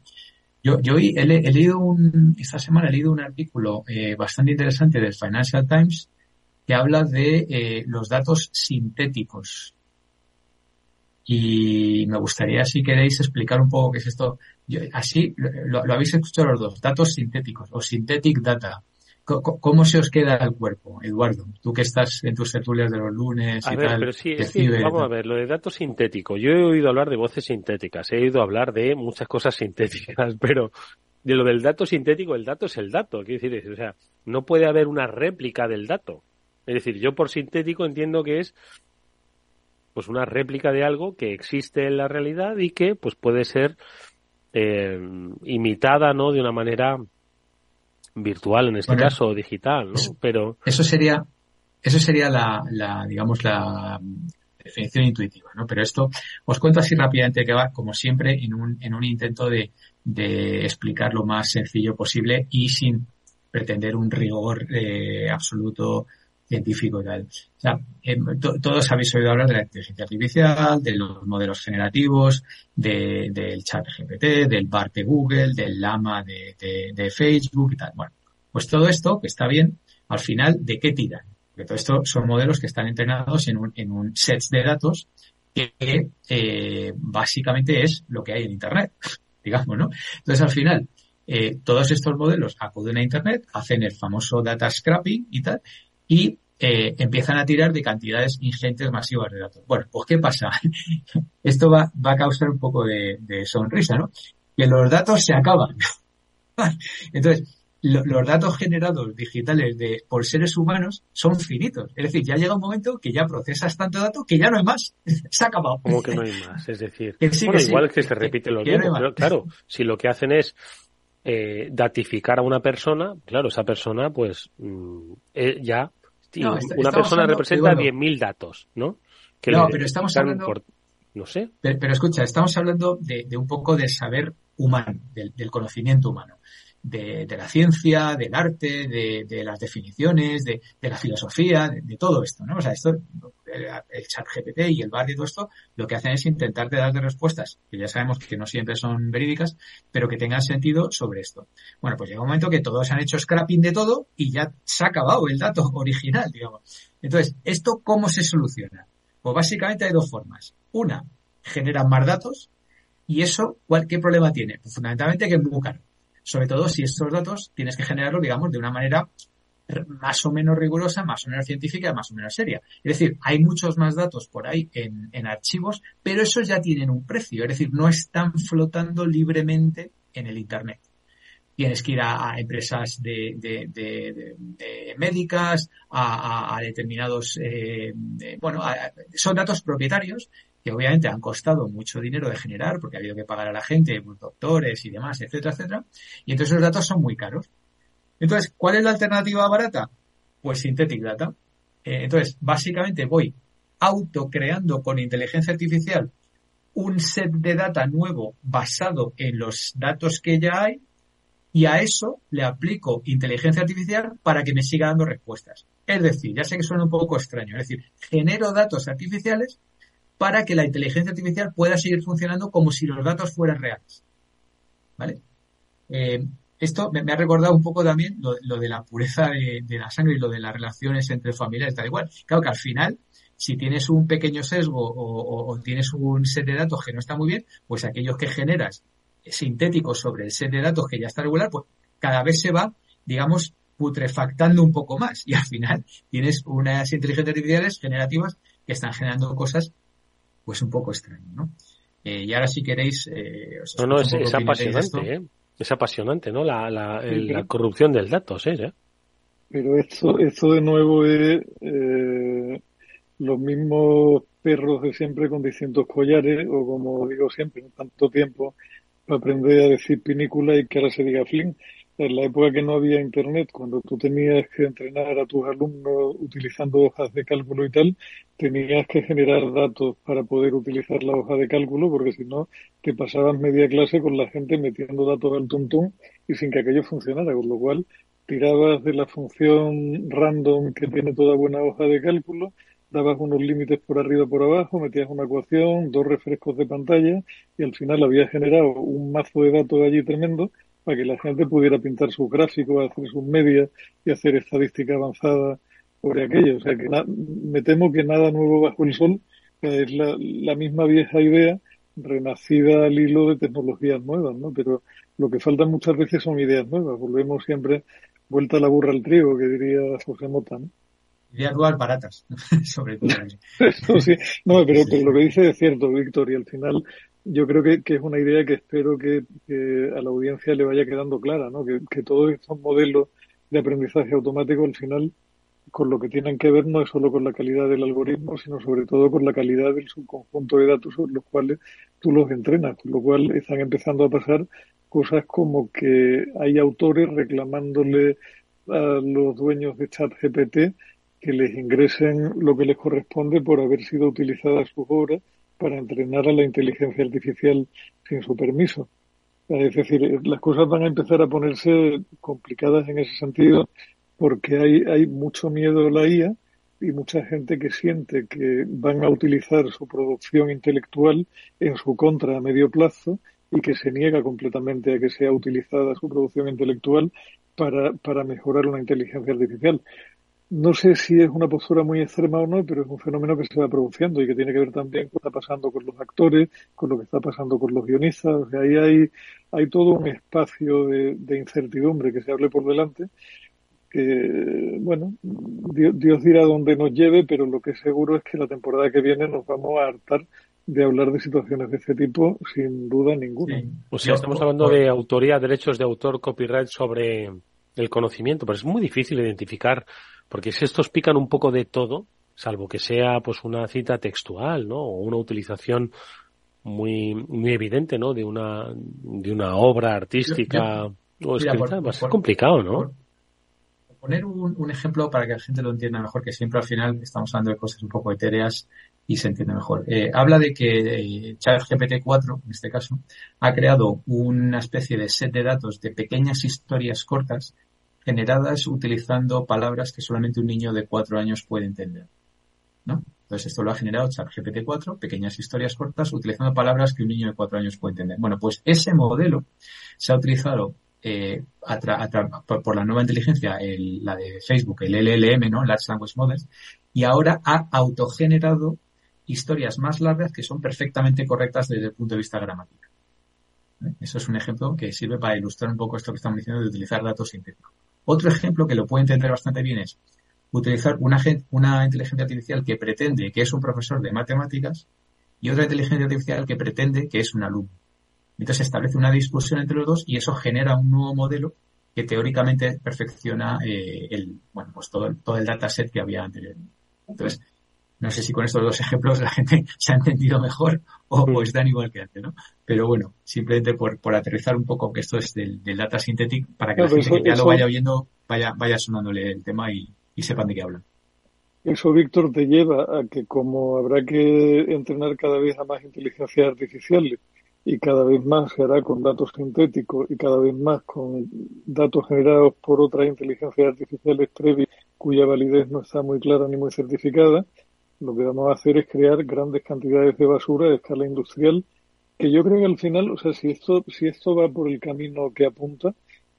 Yo, yo he, he, leído un, esta semana he leído un artículo eh, bastante interesante del Financial Times que habla de los datos sintéticos. Y me gustaría, si queréis, explicar un poco qué es esto. Así, lo, lo, habéis escuchado los dos, datos sintéticos o synthetic data. ¿Cómo se os queda el cuerpo, Eduardo? Tú que estás en tus tertulias de los lunes y tal. Pero sí, vamos a ver, lo de datos sintéticos. Yo he oído hablar de voces sintéticas, he oído hablar de muchas cosas sintéticas, pero de lo del dato sintético, el dato es el dato. Quiero decir, o sea, no puede haber una réplica del dato. Es decir, yo por sintético entiendo que es pues una réplica de algo que existe en la realidad y que pues puede ser eh, imitada, ¿no? De una manera virtual en este caso, digital, ¿no? Pero eso sería, eso sería la, la, digamos, la definición intuitiva, ¿no? Pero esto os cuento así rápidamente que va, como siempre, en un, en un intento de, de explicar lo más sencillo posible y sin pretender un rigor eh, absoluto científico y tal. O sea, em, todos habéis oído hablar de la inteligencia artificial, de los modelos generativos, de, del chat GPT, del BART de Google, del Lama de, de, Facebook y tal. Bueno, pues todo esto, que está bien, al final, ¿de qué tiran? Porque todo esto son modelos que están entrenados en un, en un set de datos que eh, básicamente es lo que hay en Internet, digamos, ¿no? Entonces, al final, eh, todos estos modelos acuden a Internet, hacen el famoso data scrapping y tal, y eh, empiezan a tirar de cantidades ingentes masivas de datos. Bueno, pues ¿qué pasa? Esto va, va a causar un poco de, sonrisa, ¿no? Que los datos se acaban. Entonces, los datos generados digitales de, por seres humanos son finitos. Es decir, ya llega un momento que ya procesas tanto dato que ya no hay más. se ha acabado. Como que no hay más. Es decir, bueno, igual que se repite lo mismo. pero claro, si lo que hacen es eh, datificar a una persona, claro, esa persona pues mm, eh, ya una persona representa 10.000 datos, ¿no? no, pero estamos hablando... no sé. Pero, escucha, estamos hablando de, un poco del saber humano, del conocimiento humano de, la ciencia, del arte, de, las definiciones, de, la filosofía, de, todo esto, ¿no? O sea, esto, el, chat GPT y el bar y todo esto, lo que hacen es intentar de respuestas, que ya sabemos que no siempre son verídicas, pero que tengan sentido sobre esto. Bueno, pues llega un momento que todos han hecho scrapping de todo y ya se ha acabado el dato original, digamos. Entonces, ¿esto cómo se soluciona? Pues básicamente hay dos formas. Una, generan más datos, y eso, ¿qué problema tiene? Pues fundamentalmente que es muy caro sobre todo si estos datos tienes que generarlos, digamos, de una manera más o menos rigurosa, más o menos científica, más o menos seria. Es decir, hay muchos más datos por ahí en, archivos, pero esos ya tienen un precio, es decir, no están flotando libremente en el Internet. Tienes que ir a, empresas de, de, de, médicas, a, determinados, eh, bueno, son datos propietarios que obviamente han costado mucho dinero de generar porque ha habido que pagar a la gente, doctores y demás, etcétera, etcétera. Y entonces los datos son muy caros. Entonces, ¿cuál es la alternativa barata? Pues Synthetic Data. Eh, entonces, básicamente voy autocreando con inteligencia artificial un set de data nuevo basado en los datos que ya hay y a eso le aplico inteligencia artificial para que me siga dando respuestas. Es decir, ya sé que suena un poco extraño, es decir, genero datos artificiales para que la inteligencia artificial pueda seguir funcionando como si los datos fueran reales. ¿Vale? Eh, esto me, ha recordado un poco también lo, de la pureza de, la sangre y lo de las relaciones entre familiares, tal igual. Claro que al final, si tienes un pequeño sesgo o, tienes un set de datos que no está muy bien, pues aquellos que generas sintéticos sobre el set de datos que ya está regular, pues cada vez se va, digamos, putrefactando un poco más. Y al final tienes unas inteligencias artificiales generativas que están generando cosas pues un poco extraño, ¿no? Eh, y ahora si queréis... Eh, no, no, es, apasionante, ¿eh? Es apasionante, ¿no? La, la, la corrupción del datos, ¿eh? Pero esto, esto de nuevo es eh, los mismos perros de siempre con distintos collares, o como digo siempre, en tanto tiempo para aprender a decir pinícula y que ahora se diga fling en la época que no había internet, cuando tú tenías que entrenar a tus alumnos utilizando hojas de cálculo y tal, tenías que generar datos para poder utilizar la hoja de cálculo, porque si no, te pasabas media clase con la gente metiendo datos al tuntún y sin que aquello funcionara, con lo cual tirabas de la función random que tiene toda buena hoja de cálculo, dabas unos límites por arriba por abajo, metías una ecuación, dos refrescos de pantalla y al final habías generado un mazo de datos allí tremendo para que la gente pudiera pintar sus gráficos, hacer sus medias y hacer estadística avanzada sobre aquello. O sea que me temo que nada nuevo bajo el sol, es la, la misma vieja idea renacida al hilo de tecnologías nuevas, ¿no? Pero lo que falta muchas veces son ideas nuevas. Volvemos siempre vuelta a la burra al trigo, que diría José Mota, ¿no? Ideas nuevas baratas, sobre todo. sí. No, pero, pero, lo que dice es cierto, Víctor, y al final yo creo que, que, es una idea que espero que, a la audiencia le vaya quedando clara, ¿no? Que, que todos estos modelos de aprendizaje automático al final con lo que tienen que ver no es solo con la calidad del algoritmo, sino sobre todo con la calidad del subconjunto de datos sobre los cuales tú los entrenas, con lo cual están empezando a pasar cosas como que hay autores reclamándole a los dueños de ChatGPT que les ingresen lo que les corresponde por haber sido utilizadas sus obras para entrenar a la inteligencia artificial sin su permiso. Es decir, las cosas van a empezar a ponerse complicadas en ese sentido porque hay, hay mucho miedo a la IA y mucha gente que siente que van a utilizar su producción intelectual en su contra a medio plazo y que se niega completamente a que sea utilizada su producción intelectual para, para mejorar una inteligencia artificial. No sé si es una postura muy extrema o no, pero es un fenómeno que se va produciendo y que tiene que ver también con lo que está pasando con los actores, con lo que está pasando con los guionistas. O sea, ahí hay, hay todo un espacio de, de incertidumbre que se hable por delante que, bueno, Dios, dirá dónde nos lleve, pero lo que es seguro es que la temporada que viene nos vamos a hartar de hablar de situaciones de este tipo sin duda ninguna. O sea, estamos hablando de autoría, derechos de autor, copyright sobre el conocimiento, pero es muy difícil identificar, porque si estos pican un poco de todo, salvo que sea pues una cita textual, ¿no? O una utilización muy, muy evidente, ¿no? De una, de una obra artística o escrita, va a ser complicado, ¿no? poner un, ejemplo para que la gente lo entienda mejor, que siempre al final estamos hablando de cosas un poco etéreas y se entiende mejor. Eh, habla de que eh, ChatGPT 4, en este caso, ha creado una especie de set de datos de pequeñas historias cortas generadas utilizando palabras que solamente un niño de cuatro años puede entender. ¿no? Entonces esto lo ha generado ChatGPT 4, pequeñas historias cortas utilizando palabras que un niño de cuatro años puede entender. Bueno, pues ese modelo se ha utilizado eh, por, la nueva inteligencia, la de Facebook, el LLM, ¿no? Large Language Models, y ahora ha autogenerado historias más largas que son perfectamente correctas desde el punto de vista gramático. ¿Eh? Eso es un ejemplo que sirve para ilustrar un poco esto que estamos diciendo de utilizar datos sintéticos. Otro ejemplo que lo puede entender bastante bien es utilizar una, una inteligencia artificial que pretende que es un profesor de matemáticas y otra inteligencia artificial que pretende que es un alumno. Entonces se establece una discusión entre los dos y eso genera un nuevo modelo que teóricamente perfecciona eh, el, bueno, pues todo, el, todo el dataset que había anteriormente. Entonces, no sé si con estos dos ejemplos la gente se ha entendido mejor o, o están igual que antes, ¿no? Pero bueno, simplemente por, por aterrizar un poco que esto es del, del data synthetic para que la gente que ya lo vaya oyendo vaya, vaya sonándole el tema y, y sepan de qué hablan. Eso, Víctor, te lleva a que como habrá que entrenar cada vez a más inteligencias artificiales y cada vez más se hará con datos sintéticos y cada vez más con datos generados por otras inteligencias artificiales previas cuya validez no está muy clara ni muy certificada, lo que vamos a hacer es crear grandes cantidades de basura a escala industrial que yo creo que al final, o sea, si esto, si esto va por el camino que apunta,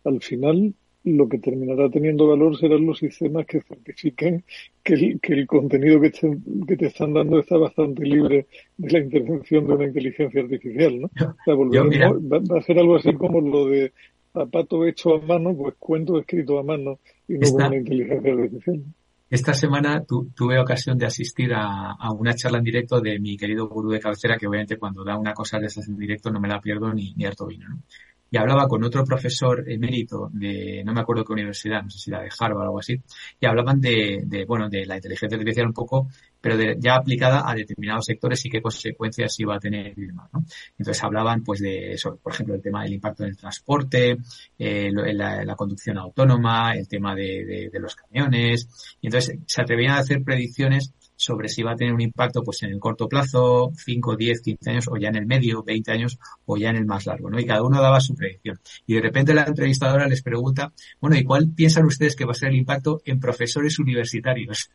al final lo que terminará teniendo valor serán los sistemas que certifiquen que el, que el contenido que te, que te están dando está bastante libre de la intervención de una inteligencia artificial, ¿no? O sea, va, a ser algo así como lo de zapato hecho a mano, pues cuento escrito a mano y no con una inteligencia artificial. Esta semana tuve ocasión de asistir a, una charla en directo de mi querido gurú de cabecera, que obviamente cuando da una cosa de esas en directo no me la pierdo ni, ni harto vino, ¿no? Y hablaba con otro profesor emérito de, no me acuerdo qué universidad, no sé si la de Harvard o algo así, y hablaban de, de bueno, de la inteligencia artificial un poco, pero de, ya aplicada a determinados sectores y qué consecuencias iba a tener ¿no? Entonces hablaban, pues, de eso, por ejemplo, el tema del impacto del transporte, eh, la, conducción autónoma, el tema de los camiones, y entonces se atrevían a hacer predicciones sobre si va a tener un impacto pues en el corto plazo, 5, 10, 15 años, o ya en el medio, 20 años, o ya en el más largo, ¿no? Y cada uno daba su predicción. Y de repente la entrevistadora les pregunta, bueno, ¿y cuál piensan ustedes que va a ser el impacto en profesores universitarios?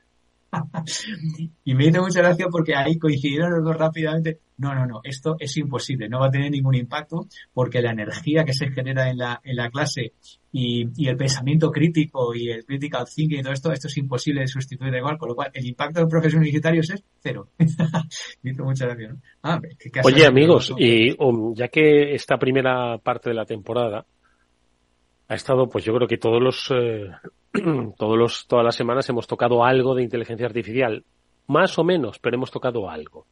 y me hizo mucha gracia porque ahí coincidieron los dos rápidamente. No, no, no, esto es imposible, no va a tener ningún impacto porque la energía que se genera en la, en la clase y, y el pensamiento crítico y el critical thinking y todo esto, esto es imposible de sustituir de igual, con lo cual el impacto de los profesores universitarios es cero. me hizo mucha gracia, ¿no? Ah, Oye, amigos, y um, ya que esta primera parte de la temporada ha estado, pues yo creo que todos los, eh, todos los, todas las semanas hemos tocado algo de inteligencia artificial. Más o menos, pero hemos tocado algo.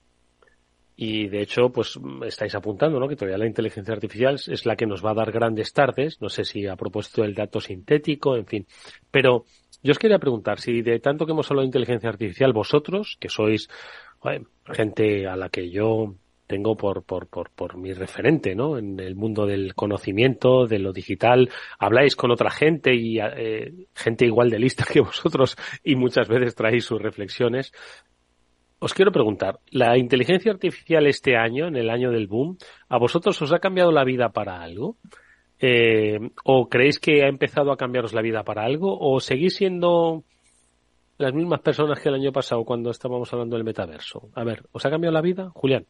Y de hecho, pues estáis apuntando, ¿no? Que todavía la inteligencia artificial es la que nos va a dar grandes tardes. No sé si a propósito del dato sintético, en fin. Pero Yo os quería preguntar si de tanto que hemos hablado de inteligencia artificial, vosotros, que sois gente a la que yo tengo por, por, por, por mi referente, ¿no? En el mundo del conocimiento, de lo digital. Habláis con otra gente y eh, gente igual de lista que vosotros y muchas veces traéis sus reflexiones. Os quiero preguntar, ¿la inteligencia artificial este año, en el año del boom, a vosotros os ha cambiado la vida para algo? Eh, ¿O creéis que ha empezado a cambiaros la vida para algo? ¿O seguís siendo las mismas personas que el año pasado cuando estábamos hablando del metaverso? A ver, ¿os ha cambiado la vida, Julián?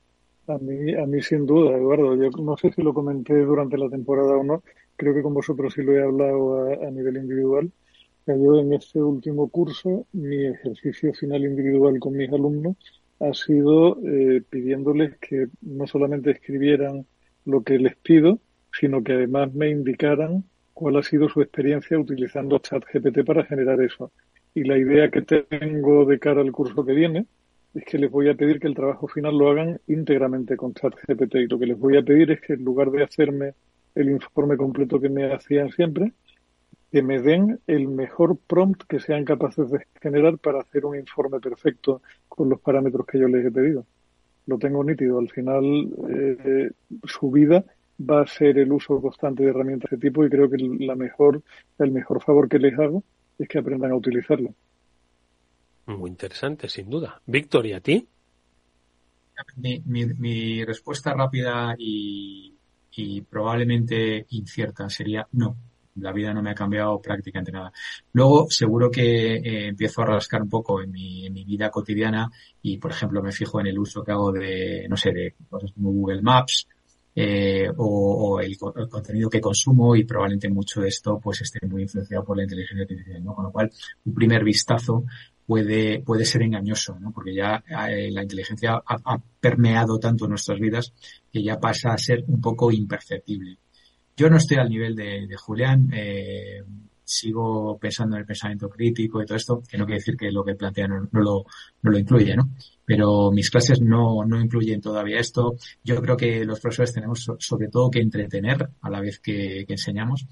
A mí, a mí sin duda, Eduardo. Yo no sé si lo comenté durante la temporada o no. Creo que con vosotros sí lo he hablado a, nivel individual. Yo en este último curso, mi ejercicio final individual con mis alumnos ha sido eh, pidiéndoles que no solamente escribieran lo que les pido, sino que además me indicaran cuál ha sido su experiencia utilizando ChatGPT para generar eso. Y la idea que tengo de cara al curso que viene es que les voy a pedir que el trabajo final lo hagan íntegramente con ChatGPT y lo que les voy a pedir es que en lugar de hacerme el informe completo que me hacían siempre, que me den el mejor prompt que sean capaces de generar para hacer un informe perfecto con los parámetros que yo les he pedido. Lo tengo nítido. Al final, eh, su vida va a ser el uso constante de herramientas de tipo y creo que la mejor, el mejor favor que les hago es que aprendan a utilizarlo. Muy interesante, sin duda. Víctor, ¿y a ti? Mi, mi, respuesta rápida y, y, probablemente incierta sería no. La vida no me ha cambiado prácticamente nada. Luego, seguro que eh, empiezo a rascar un poco en mi, en mi vida cotidiana y, por ejemplo, me fijo en el uso que hago de, no sé, de cosas como Google Maps, eh, o, el, contenido que consumo y probablemente mucho de esto pues esté muy influenciado por la inteligencia artificial, ¿no? Con lo cual, un primer vistazo puede, puede ser engañoso, ¿no? Porque ya eh, la inteligencia ha, permeado tanto nuestras vidas que ya pasa a ser un poco imperceptible. Yo no estoy al nivel de, Julián, eh, sigo pensando en el pensamiento crítico y todo esto, que no quiere decir que lo que plantea no, lo, no lo incluye, ¿no? Pero mis clases no, no incluyen todavía esto. Yo creo que los profesores tenemos sobre todo que entretener a la vez que, que enseñamos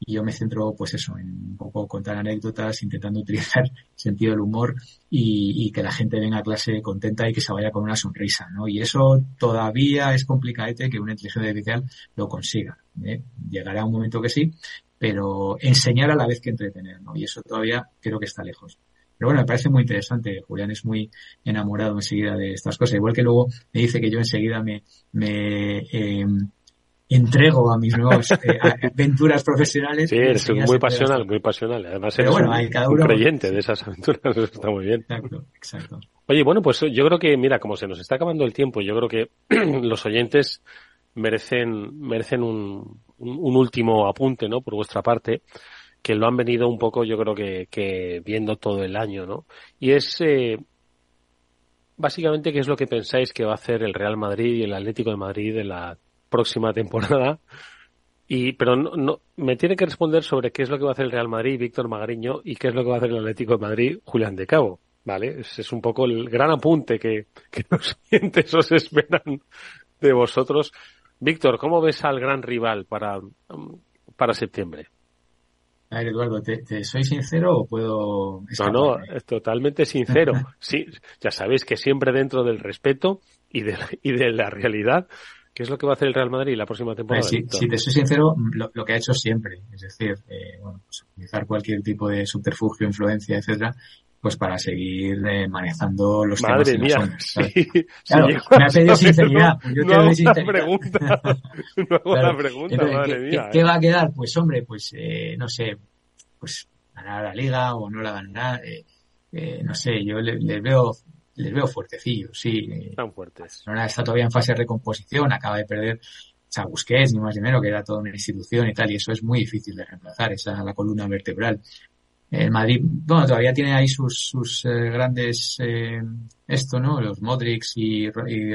y yo me centro pues eso en un poco contar anécdotas intentando utilizar sentido del humor y, que la gente venga a clase contenta y que se vaya con una sonrisa no y eso todavía es complicadete que una inteligencia artificial lo consiga ¿eh? llegará un momento que sí pero enseñar a la vez que entretener no y eso todavía creo que está lejos pero bueno, me parece muy interesante. Julián es muy enamorado enseguida de estas cosas. Igual que luego me dice que yo enseguida me, me eh, entrego a mis nuevas eh, aventuras profesionales. Sí, es muy pasional, muy pasional. Además eres bueno, un, cada uno... creyente de esas aventuras, eso está muy bien. Exacto, exacto. Oye, bueno, pues yo creo que, mira, como se nos está acabando el tiempo, yo creo que los oyentes merecen, merecen un, un, último apunte, ¿no? Por vuestra parte, que lo han venido un poco, yo creo que, que viendo todo el año, ¿no? Y es, eh, básicamente, ¿qué es lo que pensáis que va a hacer el Real Madrid y el Atlético de Madrid en la próxima temporada. Y, pero no, no, me tiene que responder sobre qué es lo que va a hacer el Real Madrid, Víctor Magariño, y qué es lo que va a hacer el Atlético de Madrid, Julián de Cabo. ¿Vale? Ese es un poco el gran apunte que, que los clientes os esperan de vosotros. Víctor, ¿cómo ves al gran rival para, para septiembre? A ver, Eduardo, ¿te, soy sincero o puedo.? No, no, es totalmente sincero. sí, ya sabéis que siempre dentro del respeto y de, y de la realidad ¿Qué es lo que va a hacer el Real Madrid la próxima temporada? si, te soy sincero, lo, que ha hecho siempre, es decir, eh, bueno, pues utilizar cualquier tipo de subterfugio, influencia, etcétera, pues para seguir eh, manejando los Madre temas mía, sí, claro, me ha pedido sinceridad. Pues yo no hago la pregunta, no hago la pregunta, madre ¿qué, mía. ¿qué, va a quedar? Pues hombre, pues eh, no sé, pues ganar la liga o no la ganar, eh, eh, no sé, yo les le veo les veo fuertecillos, sí. Están fuertes. Ahora está todavía en fase de recomposición, acaba de perder o Busquets, ni más ni menos, que era toda una institución y tal, y eso es muy difícil de reemplazar, esa es la columna vertebral. El Madrid, bueno, todavía tiene ahí sus, sus eh, grandes, eh, esto, ¿no? Los Modrics y, y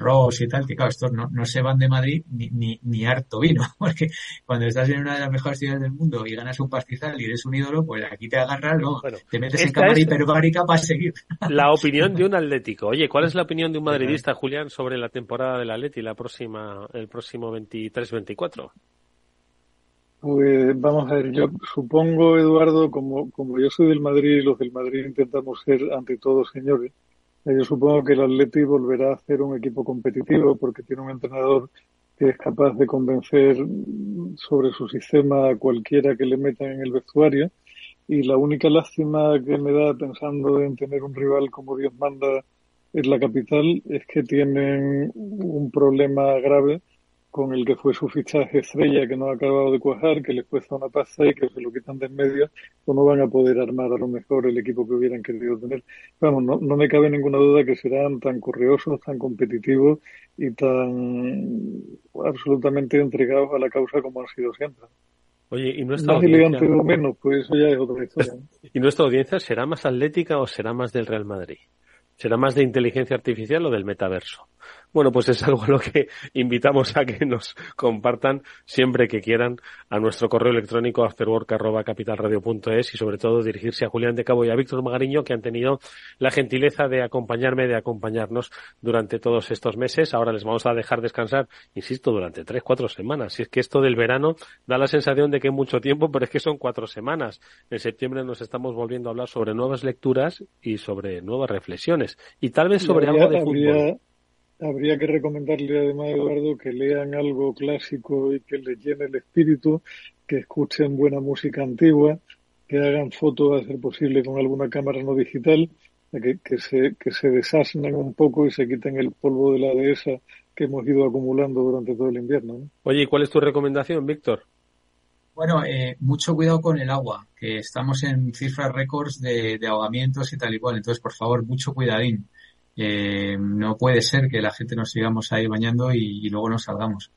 Ross y tal, que claro, estos no, no se van de Madrid ni, ni, ni, harto vino, porque cuando estás en una de las mejores ciudades del mundo y ganas un pastizal y eres un ídolo, pues aquí te agarras, ¿no? te metes en cámara hiperbárica para seguir. La opinión de un atlético. Oye, ¿cuál es la opinión de un madridista, Julián, sobre la temporada del Atleti la próxima, el próximo 23-24? Pues vamos a ver, yo supongo, Eduardo, como, como yo soy del Madrid y los del Madrid intentamos ser ante todo señores, yo supongo que el Atleti volverá a ser un equipo competitivo porque tiene un entrenador que es capaz de convencer sobre su sistema a cualquiera que le metan en el vestuario. Y la única lástima que me da pensando en tener un rival como Dios manda en la capital es que tienen un problema grave con el que fue su fichaje estrella que no ha acabado de cuajar, que les cuesta una pasta y que se lo quitan de en medio, o no van a poder armar a lo mejor el equipo que hubieran querido tener. Vamos, no, no me cabe ninguna duda que serán tan corriosos, tan competitivos y tan absolutamente entregados a la causa como han sido siempre. Oye, ¿y nuestra audiencia? menos, pues eso ya es otra historia. ¿Y nuestra audiencia será más atlética o será más del Real Madrid? ¿Será más de inteligencia artificial o del metaverso? Bueno, pues es algo a lo que invitamos a que nos compartan siempre que quieran a nuestro correo electrónico afterwork.capitalradio.es y sobre todo dirigirse a Julián de Cabo y a Víctor Magariño que han tenido la gentileza de acompañarme, de acompañarnos durante todos estos meses. Ahora les vamos a dejar descansar, insisto, durante tres, cuatro semanas. Si es que esto del verano da la sensación de que es mucho tiempo, pero es que son cuatro semanas. En septiembre nos estamos volviendo a hablar sobre nuevas lecturas y sobre nuevas reflexiones y tal vez sobre algo de fútbol habría que recomendarle además, Eduardo, que lean algo clásico y que les llene el espíritu, que escuchen buena música antigua, que hagan fotos a ser posible con alguna cámara no digital, que, que se, que se desasnen un poco y se quiten el polvo de la dehesa que hemos ido acumulando durante todo el invierno. Oye, ¿y cuál es tu recomendación, Víctor? Bueno, eh, mucho cuidado con el agua, que estamos en cifras récords de, de ahogamientos y tal y cual. Entonces, por favor, mucho cuidadín. Eh, no puede ser que la gente nos sigamos ahí bañando y, luego nos salgamos.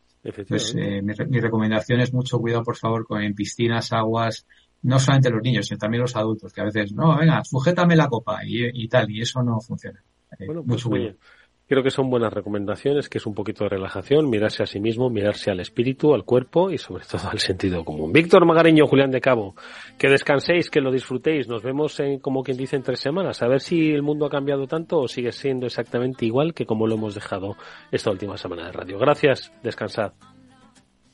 Pues, eh, mi, recomendación es mucho cuidado, por favor, con en piscinas, aguas, no solamente los niños, sino también los adultos, que a veces, no, venga, sujétame la copa y, tal, y eso no funciona. Eh, bueno, pues, mucho cuidado. Creo que son buenas recomendaciones, que es un poquito de relajación, mirarse a sí mismo, mirarse al espíritu, al cuerpo y sobre todo al sentido común. Víctor Magariño, Julián de Cabo, que descanséis, que lo disfrutéis. Nos vemos en, como quien dice, en tres semanas. A ver si el mundo ha cambiado tanto o sigue siendo exactamente igual que como lo hemos dejado esta última semana de radio. Gracias, descansad.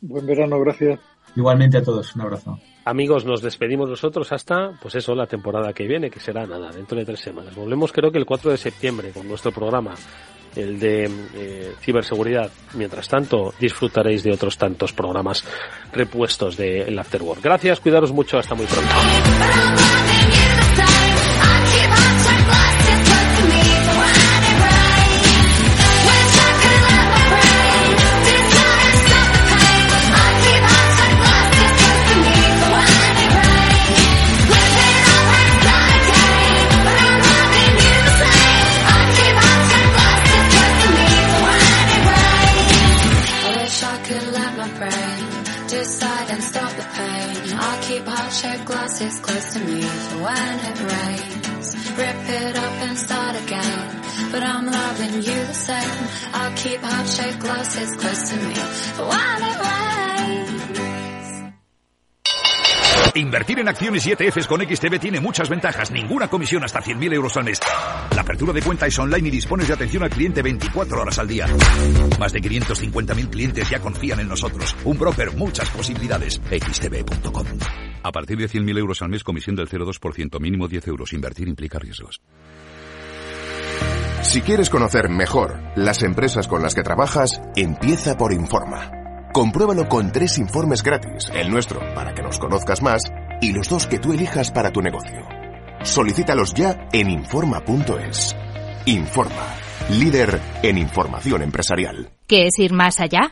Buen verano, gracias. Igualmente a todos, un abrazo. Amigos, nos despedimos nosotros hasta, pues eso, la temporada que viene, que será nada, dentro de tres semanas. Volvemos creo que el 4 de septiembre con nuestro programa el de eh, ciberseguridad. Mientras tanto, disfrutaréis de otros tantos programas repuestos de el Afterwork. Gracias, cuidaros mucho, hasta muy pronto. Invertir en acciones y ETFs con XTB tiene muchas ventajas, ninguna comisión hasta 100.000 euros al mes. La apertura de cuenta es online y dispones de atención al cliente 24 horas al día. Más de 550.000 clientes ya confían en nosotros. Un broker, muchas posibilidades. XTB.com. A partir de 100.000 euros al mes, comisión del 0,2%, mínimo 10 euros. Invertir implica riesgos. Si quieres conocer mejor las empresas con las que trabajas, empieza por Informa. Compruébalo con tres informes gratis, el nuestro para que nos conozcas más y los dos que tú elijas para tu negocio. Solicítalos ya en Informa.es. Informa, líder en información empresarial. ¿Qué es ir más allá?